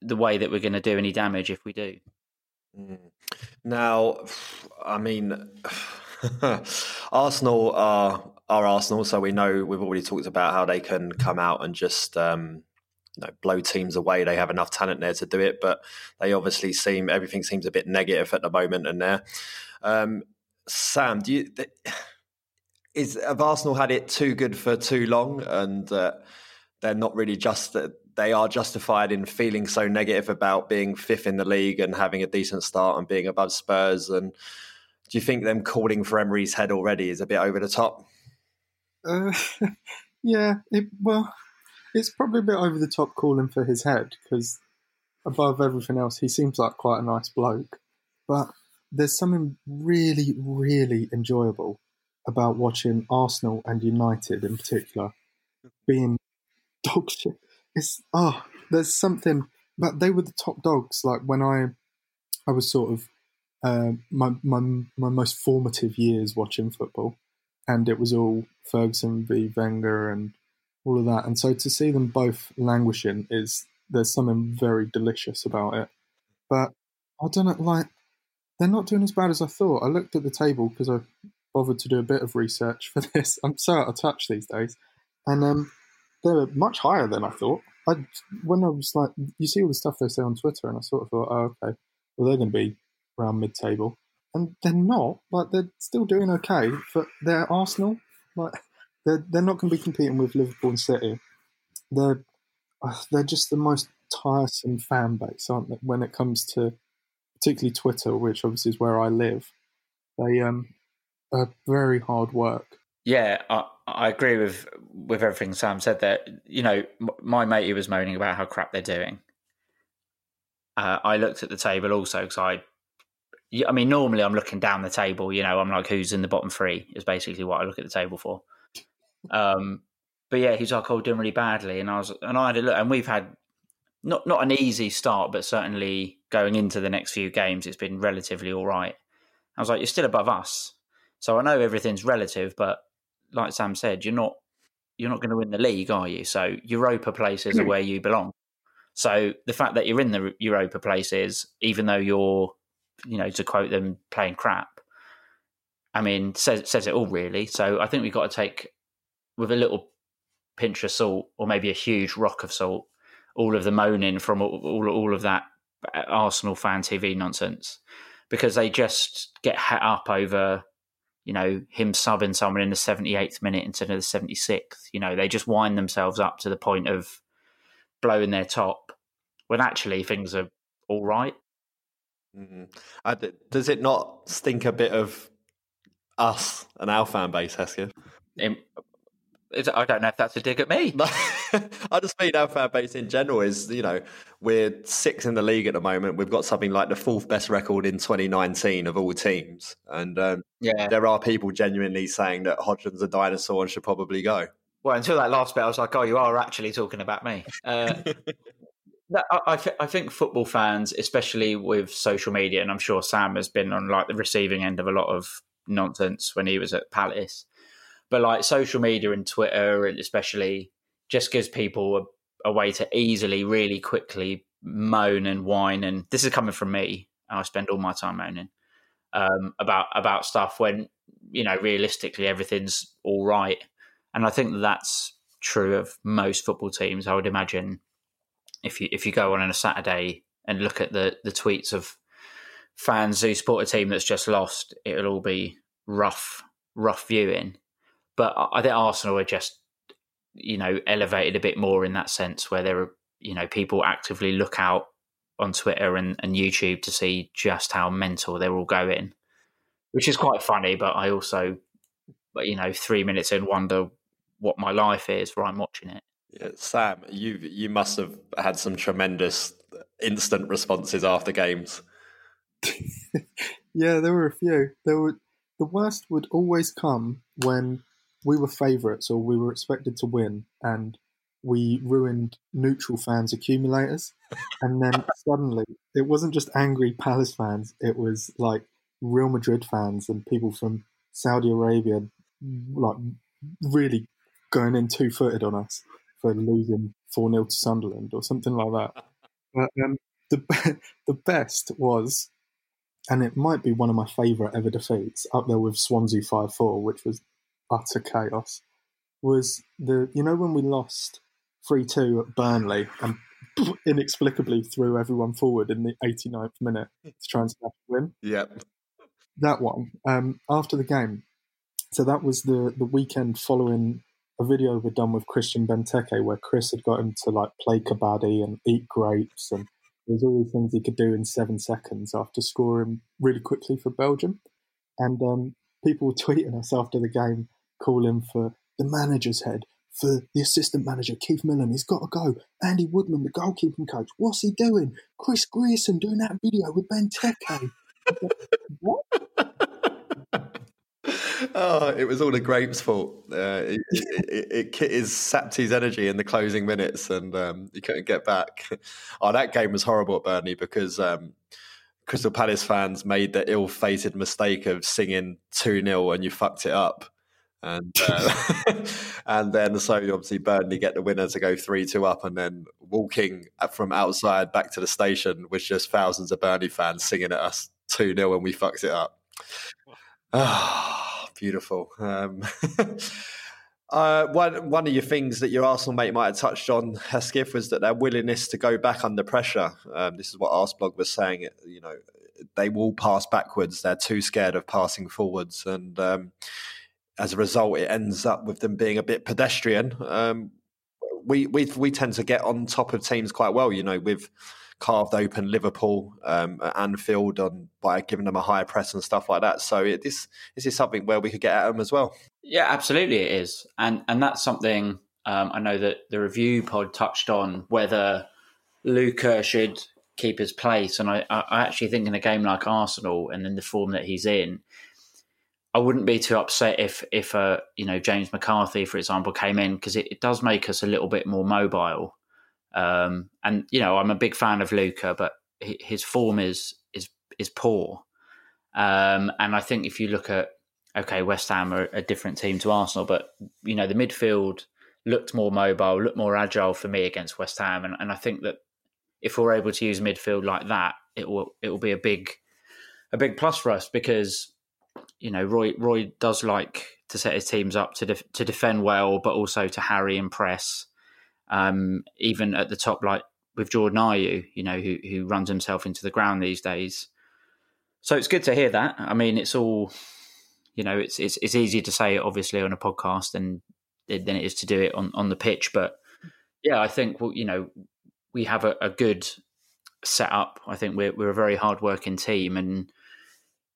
the way that we're going to do any damage if we do. Mm. Now, I mean. Arsenal are are Arsenal, so we know we've already talked about how they can come out and just um, you know blow teams away. They have enough talent there to do it, but they obviously seem everything seems a bit negative at the moment. And there, um, Sam, do you is have Arsenal had it too good for too long, and uh, they're not really just they are justified in feeling so negative about being fifth in the league and having a decent start and being above Spurs and do you think them calling for Emery's head already is a bit over the top? Uh, yeah, it, well, it's probably a bit over the top calling for his head because above everything else, he seems like quite a nice bloke. But there's something really, really enjoyable about watching Arsenal and United in particular being dog shit. It's oh, there's something. But they were the top dogs. Like when I, I was sort of uh, my my my most formative years watching football, and it was all Ferguson v Wenger and all of that. And so to see them both languishing is there's something very delicious about it. But I don't know, like they're not doing as bad as I thought. I looked at the table because I bothered to do a bit of research for this. I'm so out of touch these days, and um, they're much higher than I thought. I when I was like, you see all the stuff they say on Twitter, and I sort of thought, oh, okay, well they're going to be around mid-table, and they're not. Like they're still doing okay, but they're Arsenal. Like they're they're not going to be competing with Liverpool and City. They're uh, they're just the most tiresome fan base, aren't they? When it comes to particularly Twitter, which obviously is where I live, they um are very hard work. Yeah, I, I agree with with everything Sam said. There, you know, my mate he was moaning about how crap they're doing. Uh, I looked at the table also because I I mean, normally I'm looking down the table. You know, I'm like, who's in the bottom three is basically what I look at the table for. Um, but yeah, he's like, oh, doing really badly, and I was, and I had a look, and we've had not not an easy start, but certainly going into the next few games, it's been relatively all right. I was like, you're still above us, so I know everything's relative, but like Sam said, you're not you're not going to win the league, are you? So Europa places are hmm. where you belong. So the fact that you're in the Europa places, even though you're you know, to quote them, playing crap. I mean, says says it all really. So I think we've got to take with a little pinch of salt, or maybe a huge rock of salt, all of the moaning from all all, all of that uh, Arsenal fan TV nonsense, because they just get hat up over, you know, him subbing someone in the seventy eighth minute instead of the seventy sixth. You know, they just wind themselves up to the point of blowing their top when actually things are all right. Mm-hmm. I, does it not stink a bit of us and our fan base, Hesketh? I don't know if that's a dig at me. I just mean our fan base in general is, you know, we're sixth in the league at the moment. We've got something like the fourth best record in 2019 of all teams. And um, yeah, there are people genuinely saying that Hodgson's a dinosaur and should probably go. Well, until that last bit, I was like, oh, you are actually talking about me. Uh, I, I, th- I, think football fans, especially with social media, and I'm sure Sam has been on like the receiving end of a lot of nonsense when he was at Palace but like social media and Twitter, especially, just gives people a, a way to easily, really quickly moan and whine. And this is coming from me. I spend all my time moaning um, about about stuff when you know realistically everything's all right. And I think that's true of most football teams. I would imagine if you if you go on on a Saturday and look at the the tweets of fans who support a team that's just lost, it'll all be rough rough viewing. But I think Arsenal are just, you know, elevated a bit more in that sense where there are, you know, people actively look out on Twitter and, and YouTube to see just how mental they're all going, which is quite funny. But I also, you know, three minutes in wonder what my life is while I'm watching it. Yeah, Sam, you you must have had some tremendous instant responses after games. yeah, there were a few. There were the worst would always come when we were favourites or we were expected to win, and we ruined neutral fans' accumulators. And then suddenly, it wasn't just angry Palace fans; it was like Real Madrid fans and people from Saudi Arabia, like really going in two footed on us for losing four 0 to Sunderland or something like that. But um, the the best was, and it might be one of my favourite ever defeats, up there with Swansea five four, which was utter chaos was the you know when we lost three two at Burnley and inexplicably threw everyone forward in the 89th minute to try and win. Yep. That one. Um, after the game. So that was the the weekend following a video we'd done with Christian Benteke where Chris had got him to like play kabaddi and eat grapes and there's all these things he could do in seven seconds after scoring really quickly for Belgium. And um, people were tweeting us after the game call him for the manager's head, for the assistant manager, Keith Millen. He's got to go. Andy Woodman, the goalkeeping coach. What's he doing? Chris Grierson doing that video with Benteke. what? oh, it was all the grapes' fault. Uh, it, it, it, it sapped his energy in the closing minutes, and um, he couldn't get back. Oh, that game was horrible at Burnley because um, Crystal Palace fans made the ill-fated mistake of singing two 0 and you fucked it up and uh, and then so obviously Burnley get the winner to go three two up, and then walking from outside back to the station was just thousands of Burnley fans singing at us two 0 and we fucked it up. Ah, oh, beautiful. Um, uh, one one of your things that your Arsenal mate might have touched on, Hesketh, was that their willingness to go back under pressure. Um, this is what Arseblog was saying. You know, they will pass backwards. They're too scared of passing forwards, and um, as a result, it ends up with them being a bit pedestrian. Um, we we we tend to get on top of teams quite well. You know, we've carved open Liverpool um, at Anfield on by giving them a higher press and stuff like that. So it, this this is something where we could get at them as well. Yeah, absolutely, it is, and and that's something um, I know that the review pod touched on whether Luca should keep his place, and I, I actually think in a game like Arsenal and in the form that he's in, I wouldn't be too upset if if uh, you know James McCarthy, for example, came in because it, it, does make us a little bit more mobile. Um, and you know, I'm a big fan of Luca, but his form is is is poor. Um, and I think if you look at okay, West Ham are a different team to Arsenal, but you know the midfield looked more mobile, looked more agile for me against West Ham, and, and I think that if we're able to use midfield like that, it will it will be a big a big plus for us because you know, Roy Roy does like to set his teams up to def- to defend well, but also to harry and press. Um, even at the top, like with Jordan Ayew, you know, who who runs himself into the ground these days. So it's good to hear that. I mean, it's all, you know, it's it's it's easier to say it obviously on a podcast than than it is to do it on on the pitch. But yeah, I think well, you know, we have a, a good setup. I think we're we're a very hard working team, and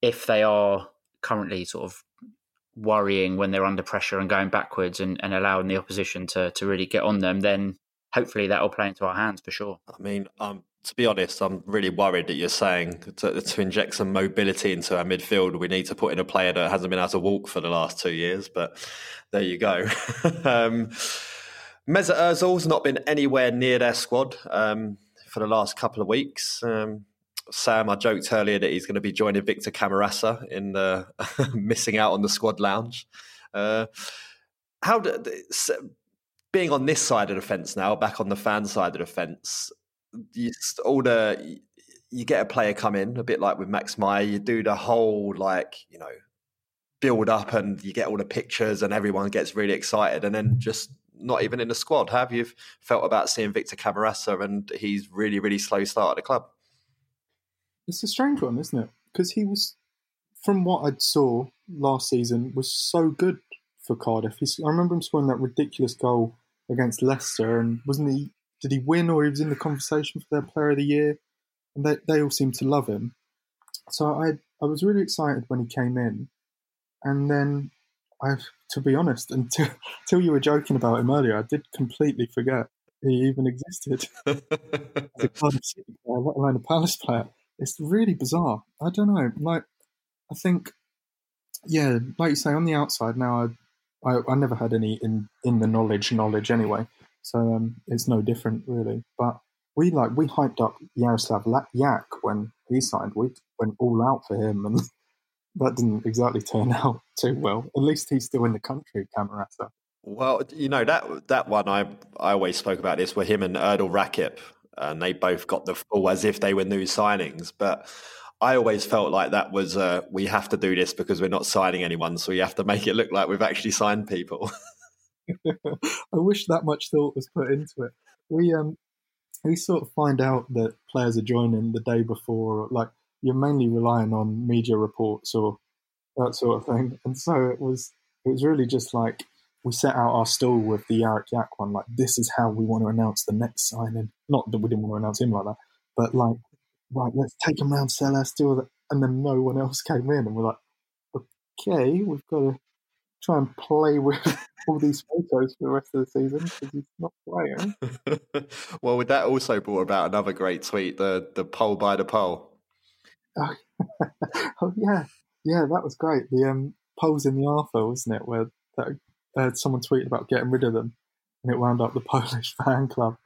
if they are currently sort of worrying when they're under pressure and going backwards and, and allowing the opposition to to really get on them, then hopefully that will play into our hands for sure. I mean, um, to be honest, I'm really worried that you're saying to, to, inject some mobility into our midfield, we need to put in a player that hasn't been able to walk for the last two years. But there you go. um, Mesut Ozil's not been anywhere near their squad um, for the last couple of weeks. Um, Sam, I joked earlier that he's going to be joining Victor Camarasa in the missing out on the squad lounge. Uh, how do, being on this side of the fence now, back on the fan side of the fence, you, all the you get a player come in a bit like with Max Meyer. You do the whole like you know build up, and you get all the pictures, and everyone gets really excited, and then just not even in the squad. Have you felt about seeing Victor Camarasa and he's really really slow start at the club? It's a strange one, isn't it? Because he was, from what I saw last season, was so good for Cardiff. He's, I remember him scoring that ridiculous goal against Leicester, and wasn't he? Did he win, or he was in the conversation for their Player of the Year? And they they all seemed to love him. So I I was really excited when he came in, and then I, to be honest, until until you were joking about him earlier, I did completely forget he even existed as a Cardiff City player, let alone a Palace player. It's really bizarre. I don't know. Like, I think, yeah, like you say, on the outside now, I, I, I never had any in in the knowledge knowledge anyway, so um, it's no different really. But we like we hyped up Jaroslaw Jach when he signed. We went all out for him, and that didn't exactly turn out too well. At least he's still in the country, Camarasa. Well, you know that that one I I always spoke about this were him and Erdal Rakip, and they both got the full as if they were new signings. But I always felt like that was uh, we have to do this because we're not signing anyone, so we have to make it look like we've actually signed people. I wish that much thought was put into it. We um we sort of find out that players are joining the day before, like you're mainly relying on media reports or that sort of thing. And so it was it was really just like we set out our stall with the Jarek Jach one, like this is how we want to announce the next signing. Not that we didn't want to announce him like that, but like right, let's take him round Selhurst, do all that. And then no one else came in, and we're like, okay, we've got to try and play with all these photos for the rest of the season because he's not playing. well, with that also brought about another great tweet, the the poll by the poll. Oh, oh yeah, yeah, that was great. The um, polls in the Arthur, wasn't it? Where that uh, someone tweeted about getting rid of them, and it wound up the Polish fan club.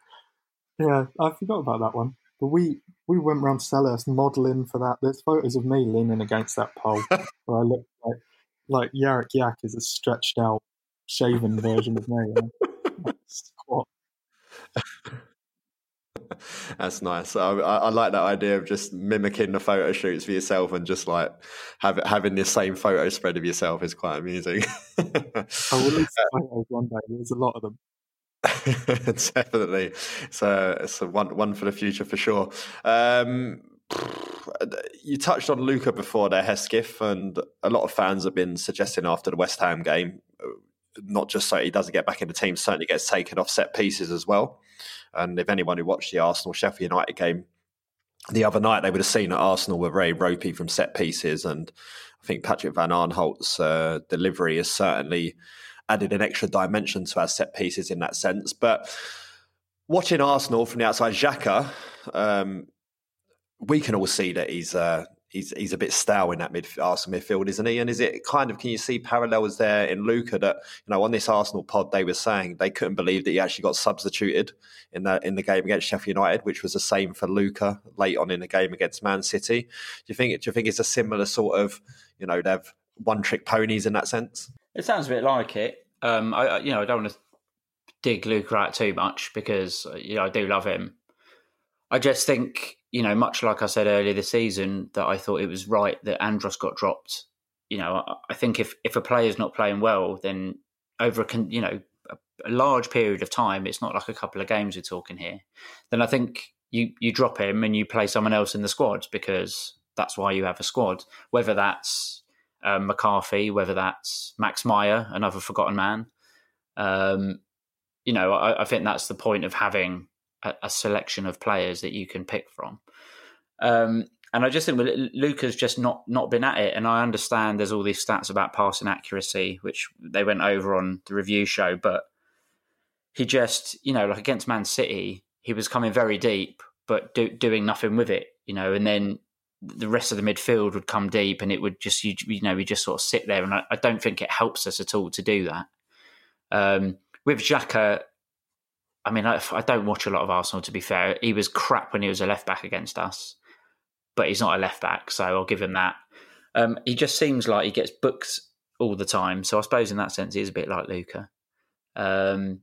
Yeah, I forgot about that one. But we we went round to Selhurst modelling for that. There's photos of me leaning against that pole where I look like like Jarek Jach is a stretched out, shaven version of me. Squat. That's nice. I, I, like that idea of just mimicking the photo shoots for yourself and just like have, having the same photo spread of yourself is quite amusing. I will release photos one day. There's a lot of them. Definitely, a, it's a one one for the future for sure. Um, you touched on Luca before there, Hesketh, and a lot of fans have been suggesting after the West Ham game, not just so he doesn't get back in the team, certainly gets taken off set pieces as well. And if anyone who watched the Arsenal Sheffield United game the other night, they would have seen that Arsenal were very ropey from set pieces. And I think Patrick Van Aanholt's uh, delivery has certainly added an extra dimension to our set pieces in that sense. But watching Arsenal from the outside, Xhaka, um, we can all see that he's uh, he's he's a bit stale in that mid Arsenal midfield, isn't he? And is it kind of can you see parallels there in Luca that you know on this Arsenal pod they were saying they couldn't believe that he actually got substituted in the in the game against Sheffield United, which was the same for Luca late on in the game against Man City. Do you think do you think it's a similar sort of you know they've one trick ponies in that sense? It sounds a bit like it. Um, I you know I don't want to dig Luca out too much because you know I do love him. I just think you know, much like I said earlier this season, that I thought it was right that Andros got dropped you know, I, I think if if a player's not playing well, then over a you know a, a large period of time, it's not like a couple of games we're talking here. Then I think you you drop him and you play someone else in the squad because that's why you have a squad. Whether that's um, McCarthy, whether that's Max Meyer, another forgotten man. Um, you know, I, I, think that's the point of having a, a, selection of players that you can pick from. Um, and I just think Luca's just not not been at it. And I understand there's all these stats about passing accuracy, which they went over on the review show, but he just, you know, like against Man City, he was coming very deep, but do, doing nothing with it, you know, and then the rest of the midfield would come deep and it would just, you, you know, we just sort of sit there. And I, I, don't think it helps us at all to do that. Um, with Xhaka, I mean, I, I, don't watch a lot of Arsenal, to be fair. He was crap when he was a left back against us, but he's not a left back, so I'll give him that. Um, he just seems like he gets booked all the time. So I suppose in that sense, he is a bit like Luca. Um,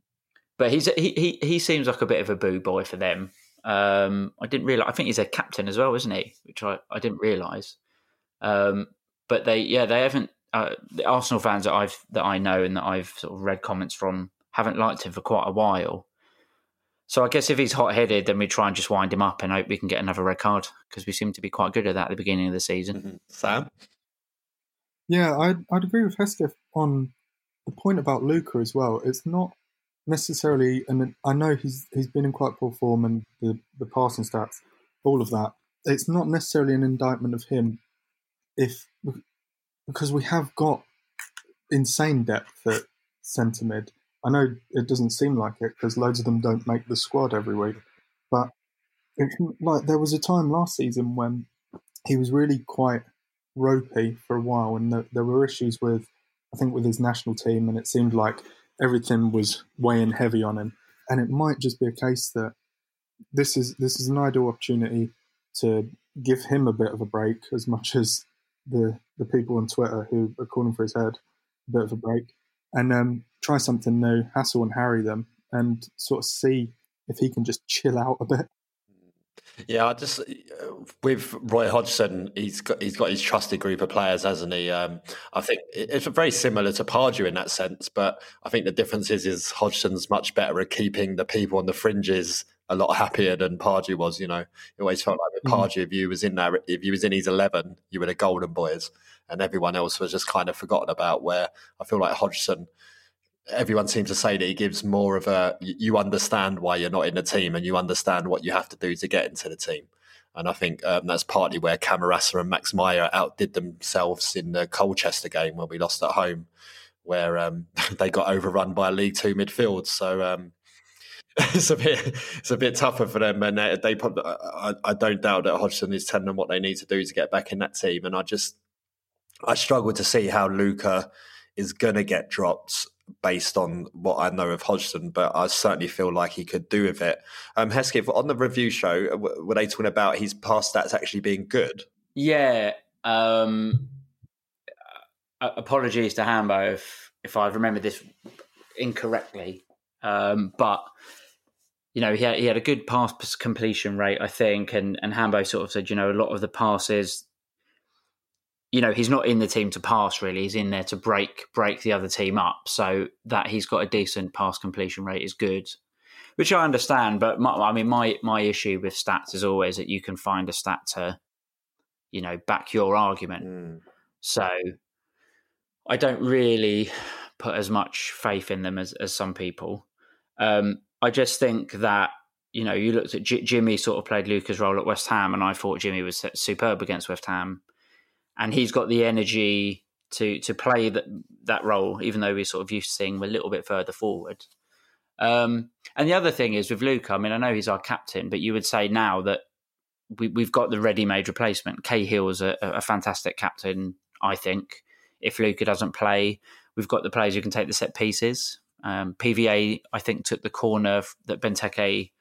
but he's he, he he seems like a bit of a boo boy for them. Um, I didn't realize. I think he's a captain as well, isn't he? Which I, I didn't realize. Um, but they, yeah, they haven't. Uh, the Arsenal fans that I've that I know and that I've sort of read comments from haven't liked him for quite a while. So I guess if he's hot headed, then we try and just wind him up and hope we can get another red card because we seem to be quite good at that at the beginning of the season. Mm-hmm. Sam, yeah, I'd I'd agree with Hesketh on the point about Luca as well. It's not necessarily, and I know he's he's been in quite poor form and the the passing stats, all of that. It's not necessarily an indictment of him, if because we have got insane depth at centre mid. I know it doesn't seem like it because loads of them don't make the squad every week, but it's like there was a time last season when he was really quite ropey for a while, and there, there were issues with I think with his national team, and it seemed like everything was weighing heavy on him. And it might just be a case that this is this is an ideal opportunity to give him a bit of a break, as much as the the people on Twitter who are calling for his head a bit of a break, and um, try something new, hassle and harry them, and sort of see if he can just chill out a bit. Yeah, I just with Roy Hodgson, he's got he's got his trusted group of players, hasn't he? Um, I think it's very similar to Pardew in that sense, but I think the difference is is Hodgson's much better at keeping the people on the fringes a lot happier than Pardew was. You know, it always felt like with mm. Pardew, if you was in there, if you was in his eleven, you were the golden boys, and everyone else was just kind of forgotten about. Where I feel like Hodgson everyone seems to say that he gives more of a you understand why you're not in the team and you understand what you have to do to get into the team. And I think um, that's partly where Camarasa and Max Meyer outdid themselves in the Colchester game when we lost at home, where um, they got overrun by a League Two midfield. So um, it's a bit it's a bit tougher for them, and they, they probably, I, I, don't doubt that Hodgson is telling them what they need to do to get back in that team. And I just I struggle to see how Luca is going to get dropped based on what I know of Hodgson, but I certainly feel like he could do with it. Um, on the review show, were they talking about his past stats actually being good? Yeah. Um, apologies to Hambo if, if I've remembered this incorrectly, um, but you know he had, he had a good pass completion rate, I think, and and Hambo sort of said, you know, a lot of the passes you know he's not in the team to pass really. He's in there to break break the other team up. So that he's got a decent pass completion rate is good which i understand. But my, i mean my my issue with stats is always that you can find a stat to you know back your argument. Mm. so i don't really put as much faith in them as, as some people. Um, i just think that you know you looked at J- jimmy sort of played luca's role at west ham and i thought jimmy was superb against west ham and he's got the energy to to play that that role, even though we're sort of used to seeing him a little bit further forward. Um, and the other thing is with Luca, I mean, I know he's our captain, but you would say now that we, have got the ready-made replacement. Cahill is a, a, fantastic captain, I think. If Luca doesn't play, we've got the players who can take the set pieces. Um, PVA, I think, took the corner that Benteke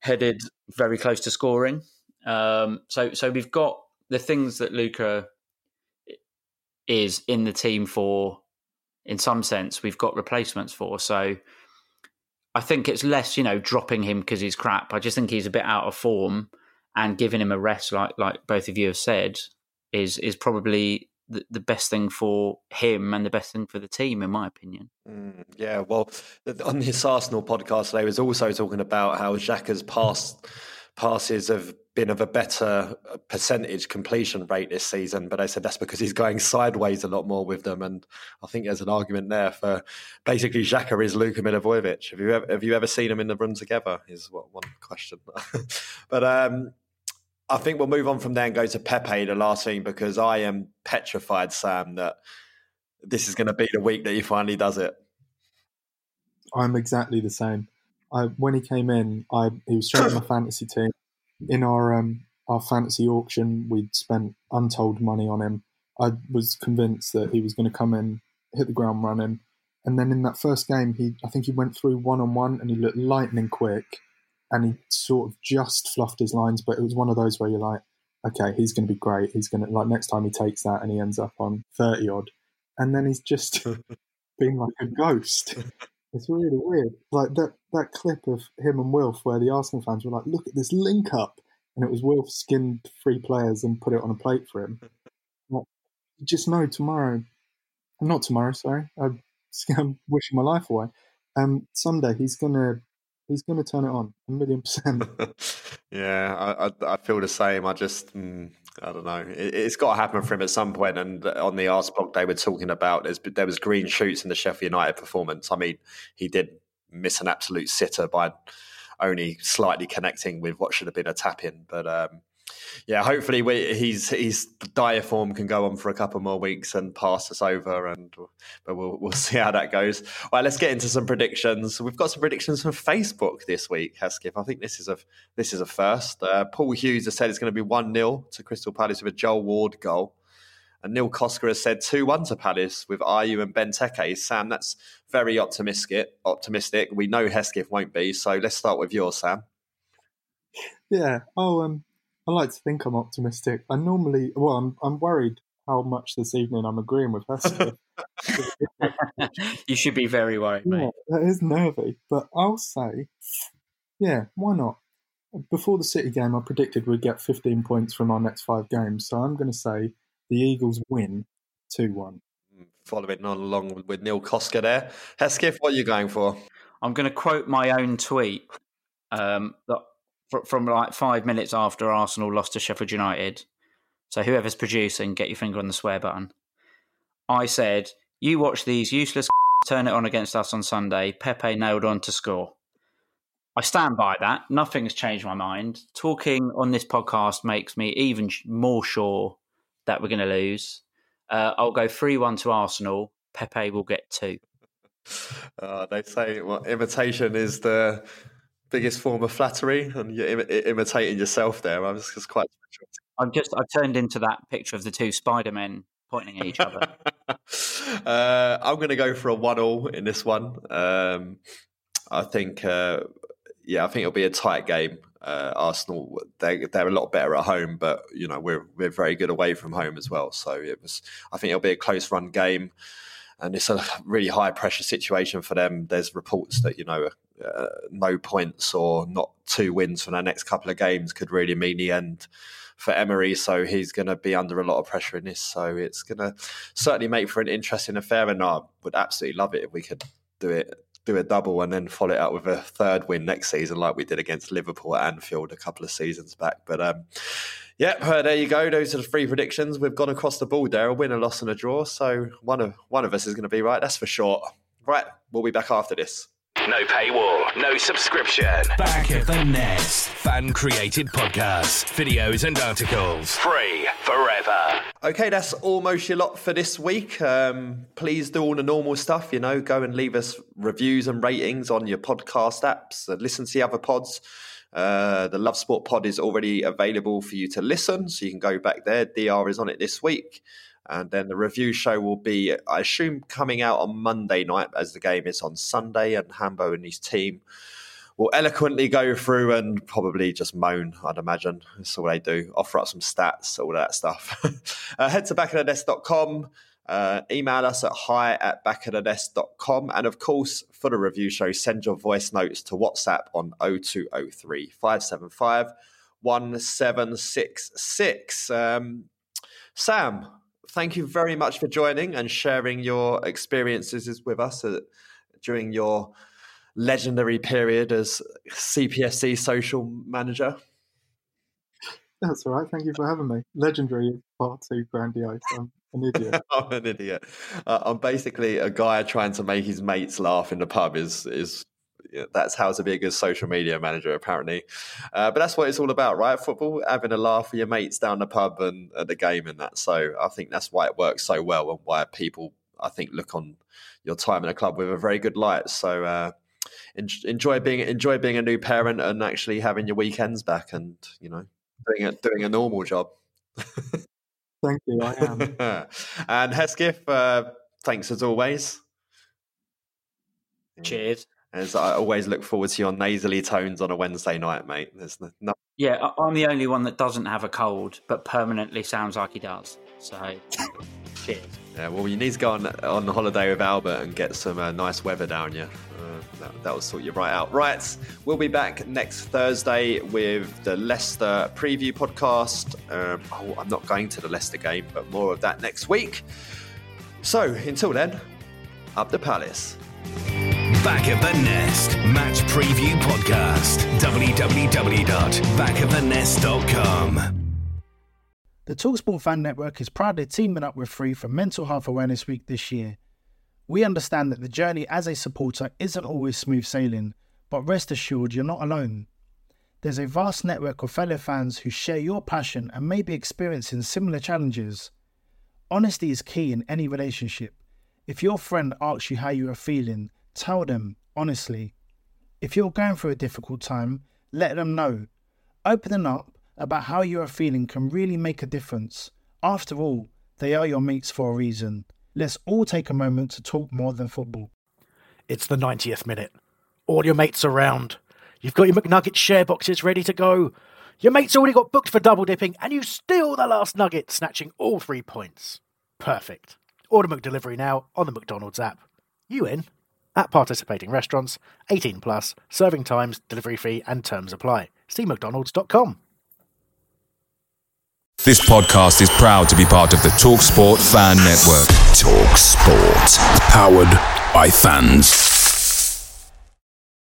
headed very close to scoring. Um, so, so we've got the things that Luca is in the team for in some sense we've got replacements for so i think it's less you know dropping him because he's crap i just think he's a bit out of form and giving him a rest like like both of you have said is is probably the, the best thing for him and the best thing for the team, in my opinion. Mm, yeah, well, on this Arsenal podcast, they was also talking about how Xhaka's pass passes have been of a better uh, percentage completion rate this season, but I said that's because he's going sideways a lot more with them, and I think there's an argument there for basically Xhaka is Luka Milivojevic. Have you ever, have you ever seen them in the room together? Is what one question, but um, I think we'll move on from there and go to Pepe, the last thing, because I am petrified, Sam, that this is going to be the week that he finally does it. I'm exactly the same. I when he came in, I he was straight in my fantasy team. In our um, our fantasy auction, we'd spent untold money on him. I was convinced that he was going to come in, hit the ground running, and then in that first game, he I think he went through one on one and he looked lightning quick and he sort of just fluffed his lines, but it was one of those where you're like, okay, he's going to be great. He's going to like next time he takes that and he ends up on thirty odd, and then he's just been like a ghost. It's really weird. Like that that clip of him and Wilf where the Arsenal fans were like, "Look at this link up," and it was Wilf skinned three players and put it on a plate for him. Like, just know tomorrow, not tomorrow. Sorry, I'm, I'm wishing my life away. Um, someday he's gonna he's going to turn it on a million percent. yeah, I, I, I, feel the same. I just, mm, I don't know. It, has got to happen for him at some point. And on the Arseblog, they were talking about there was green shoots in the Sheffield United performance. I mean, he did miss an absolute sitter by only slightly connecting with what should have been a tap in, but. Um, yeah, hopefully we, he's he's dire form can go on for a couple more weeks and pass us over, and but we'll we'll see how that goes. All right, let's get into some predictions. We've got some predictions from Facebook this week, Hesketh. I think this is a this is a first. Uh, Paul Hughes has said it's going to be one 0 to Crystal Palace with a Joel Ward goal. And Neil Kosker has said 2 1 to Palace with Ayew and Benteke. Sam, that's very optimistic. Optimistic. We know Hesketh won't be. So let's start with yours, Sam. Yeah. Oh, um, I like to think I'm optimistic. I normally, well, I'm, I'm worried how much this evening I'm agreeing with Hesketh. you should be very worried, yeah, mate. That is nervy, but I'll say, yeah, why not? Before the City game, I predicted we'd get 15 points from our next five games, so I'm going to say the Eagles win 2 1. Following on along with Neil Kosker there. Hesketh, what are you going for? I'm going to quote my own tweet um, that from like five minutes after Arsenal lost to Sheffield United. So whoever's producing, get your finger on the swear button. I said, "You watch these useless turn it on against us on Sunday. Pepe nailed on to score." I stand by that. Nothing has changed my mind. Talking on this podcast makes me even more sure that we're going to lose. Uh, I'll go three-one to Arsenal. Pepe will get two. Uh, they say well, imitation is the biggest form of flattery, and you're Im- imitating yourself there. I was just quite. I'm just. I've turned into that picture of the two Spider Men pointing at each other. uh, I'm going to go for a one-all in this one. Um, I think, uh, yeah, I think it'll be a tight game. Uh, Arsenal, they they're a lot better at home, but you know we're we're very good away from home as well. So it was. I think it'll be a close run game and it's a really high pressure situation for them. There's reports that you know uh, no points or not two wins from their next couple of games could really mean the end for Emery. So he's going to be under a lot of pressure in this. So it's going to certainly make for an interesting affair. And I would absolutely love it if we could do it. Do a double and then follow it up with a third win next season, like we did against Liverpool at Anfield a couple of seasons back. But um, Yep, uh, there you go. Those are the three predictions. We've gone across the board there: a win, a loss, and a draw. So one of one of us is going to be right. That's for sure. Right, we'll be back after this. No paywall, no subscription. Back at the nest. Fan created podcasts, videos, and articles. Free forever. Okay, that's almost your lot for this week. Um, please do all the normal stuff, you know, go and leave us reviews and ratings on your podcast apps, listen to the other pods. Uh, the Love Sport pod is already available for you to listen, so you can go back there. DR is on it this week. And then the review show will be, I assume, coming out on Monday night as the game is on Sunday. And Hambo and his team will eloquently go through and probably just moan, I'd imagine. That's all they do. Offer up some stats, all that stuff. uh, head to backofthenest.com. Uh, email us at hi at backofthenest.com. And of course, for the review show, send your voice notes to WhatsApp on 0203 575 1766. Um, Sam, thank you very much for joining and sharing your experiences with us uh, during your legendary period as CPFC social manager. That's all right. Thank you for having me. Legendary is far too grandiose. I'm an idiot. I'm an idiot. Uh, I'm basically a guy trying to make his mates laugh in the pub. Is is that's how to be a good social media manager, apparently. Uh, but that's what it's all about, right? Football, having a laugh with your mates down the pub and at the game and that. So I think that's why it works so well and why people, I think, look on your time in a club with a very good light. So uh, enjoy being enjoy being a new parent and actually having your weekends back and you know doing a, doing a normal job. Thank you, I am. and Hesketh, uh, thanks as always. Cheers. As I always look forward to your nasally tones on a Wednesday night, mate. There's no. Yeah, I'm the only one that doesn't have a cold, but permanently sounds like he does. So, cheers. Yeah, well, you need to go on on holiday with Albert and get some uh, nice weather down you. Uh, that, that will sort you right out. Right, we'll be back next Thursday with the Leicester preview podcast. Um, oh, I'm not going to the Leicester game, but more of that next week. So, until then, up the palace. Back of the Nest Match Preview Podcast. www.backofthenest.com. The Talksport Fan Network is proudly teaming up with Free for Mental Health Awareness Week this year. We understand that the journey as a supporter isn't always smooth sailing, but rest assured you're not alone. There's a vast network of fellow fans who share your passion and may be experiencing similar challenges. Honesty is key in any relationship. If your friend asks you how you are feeling, tell them honestly. If you're going through a difficult time, let them know. Opening up about how you are feeling can really make a difference. After all, they are your mates for a reason. Let's all take a moment to talk more than football. It's the 90th minute. All your mates around. You've got your McNugget share boxes ready to go. Your mate's already got booked for double dipping, and you steal the last nugget, snatching all three points. Perfect. Order McDelivery now on the McDonald's app. You in? At participating restaurants, 18 plus, serving times, delivery fee, and terms apply. See McDonald's.com. This podcast is proud to be part of the TalkSport Fan Network. TalkSport. Powered by fans.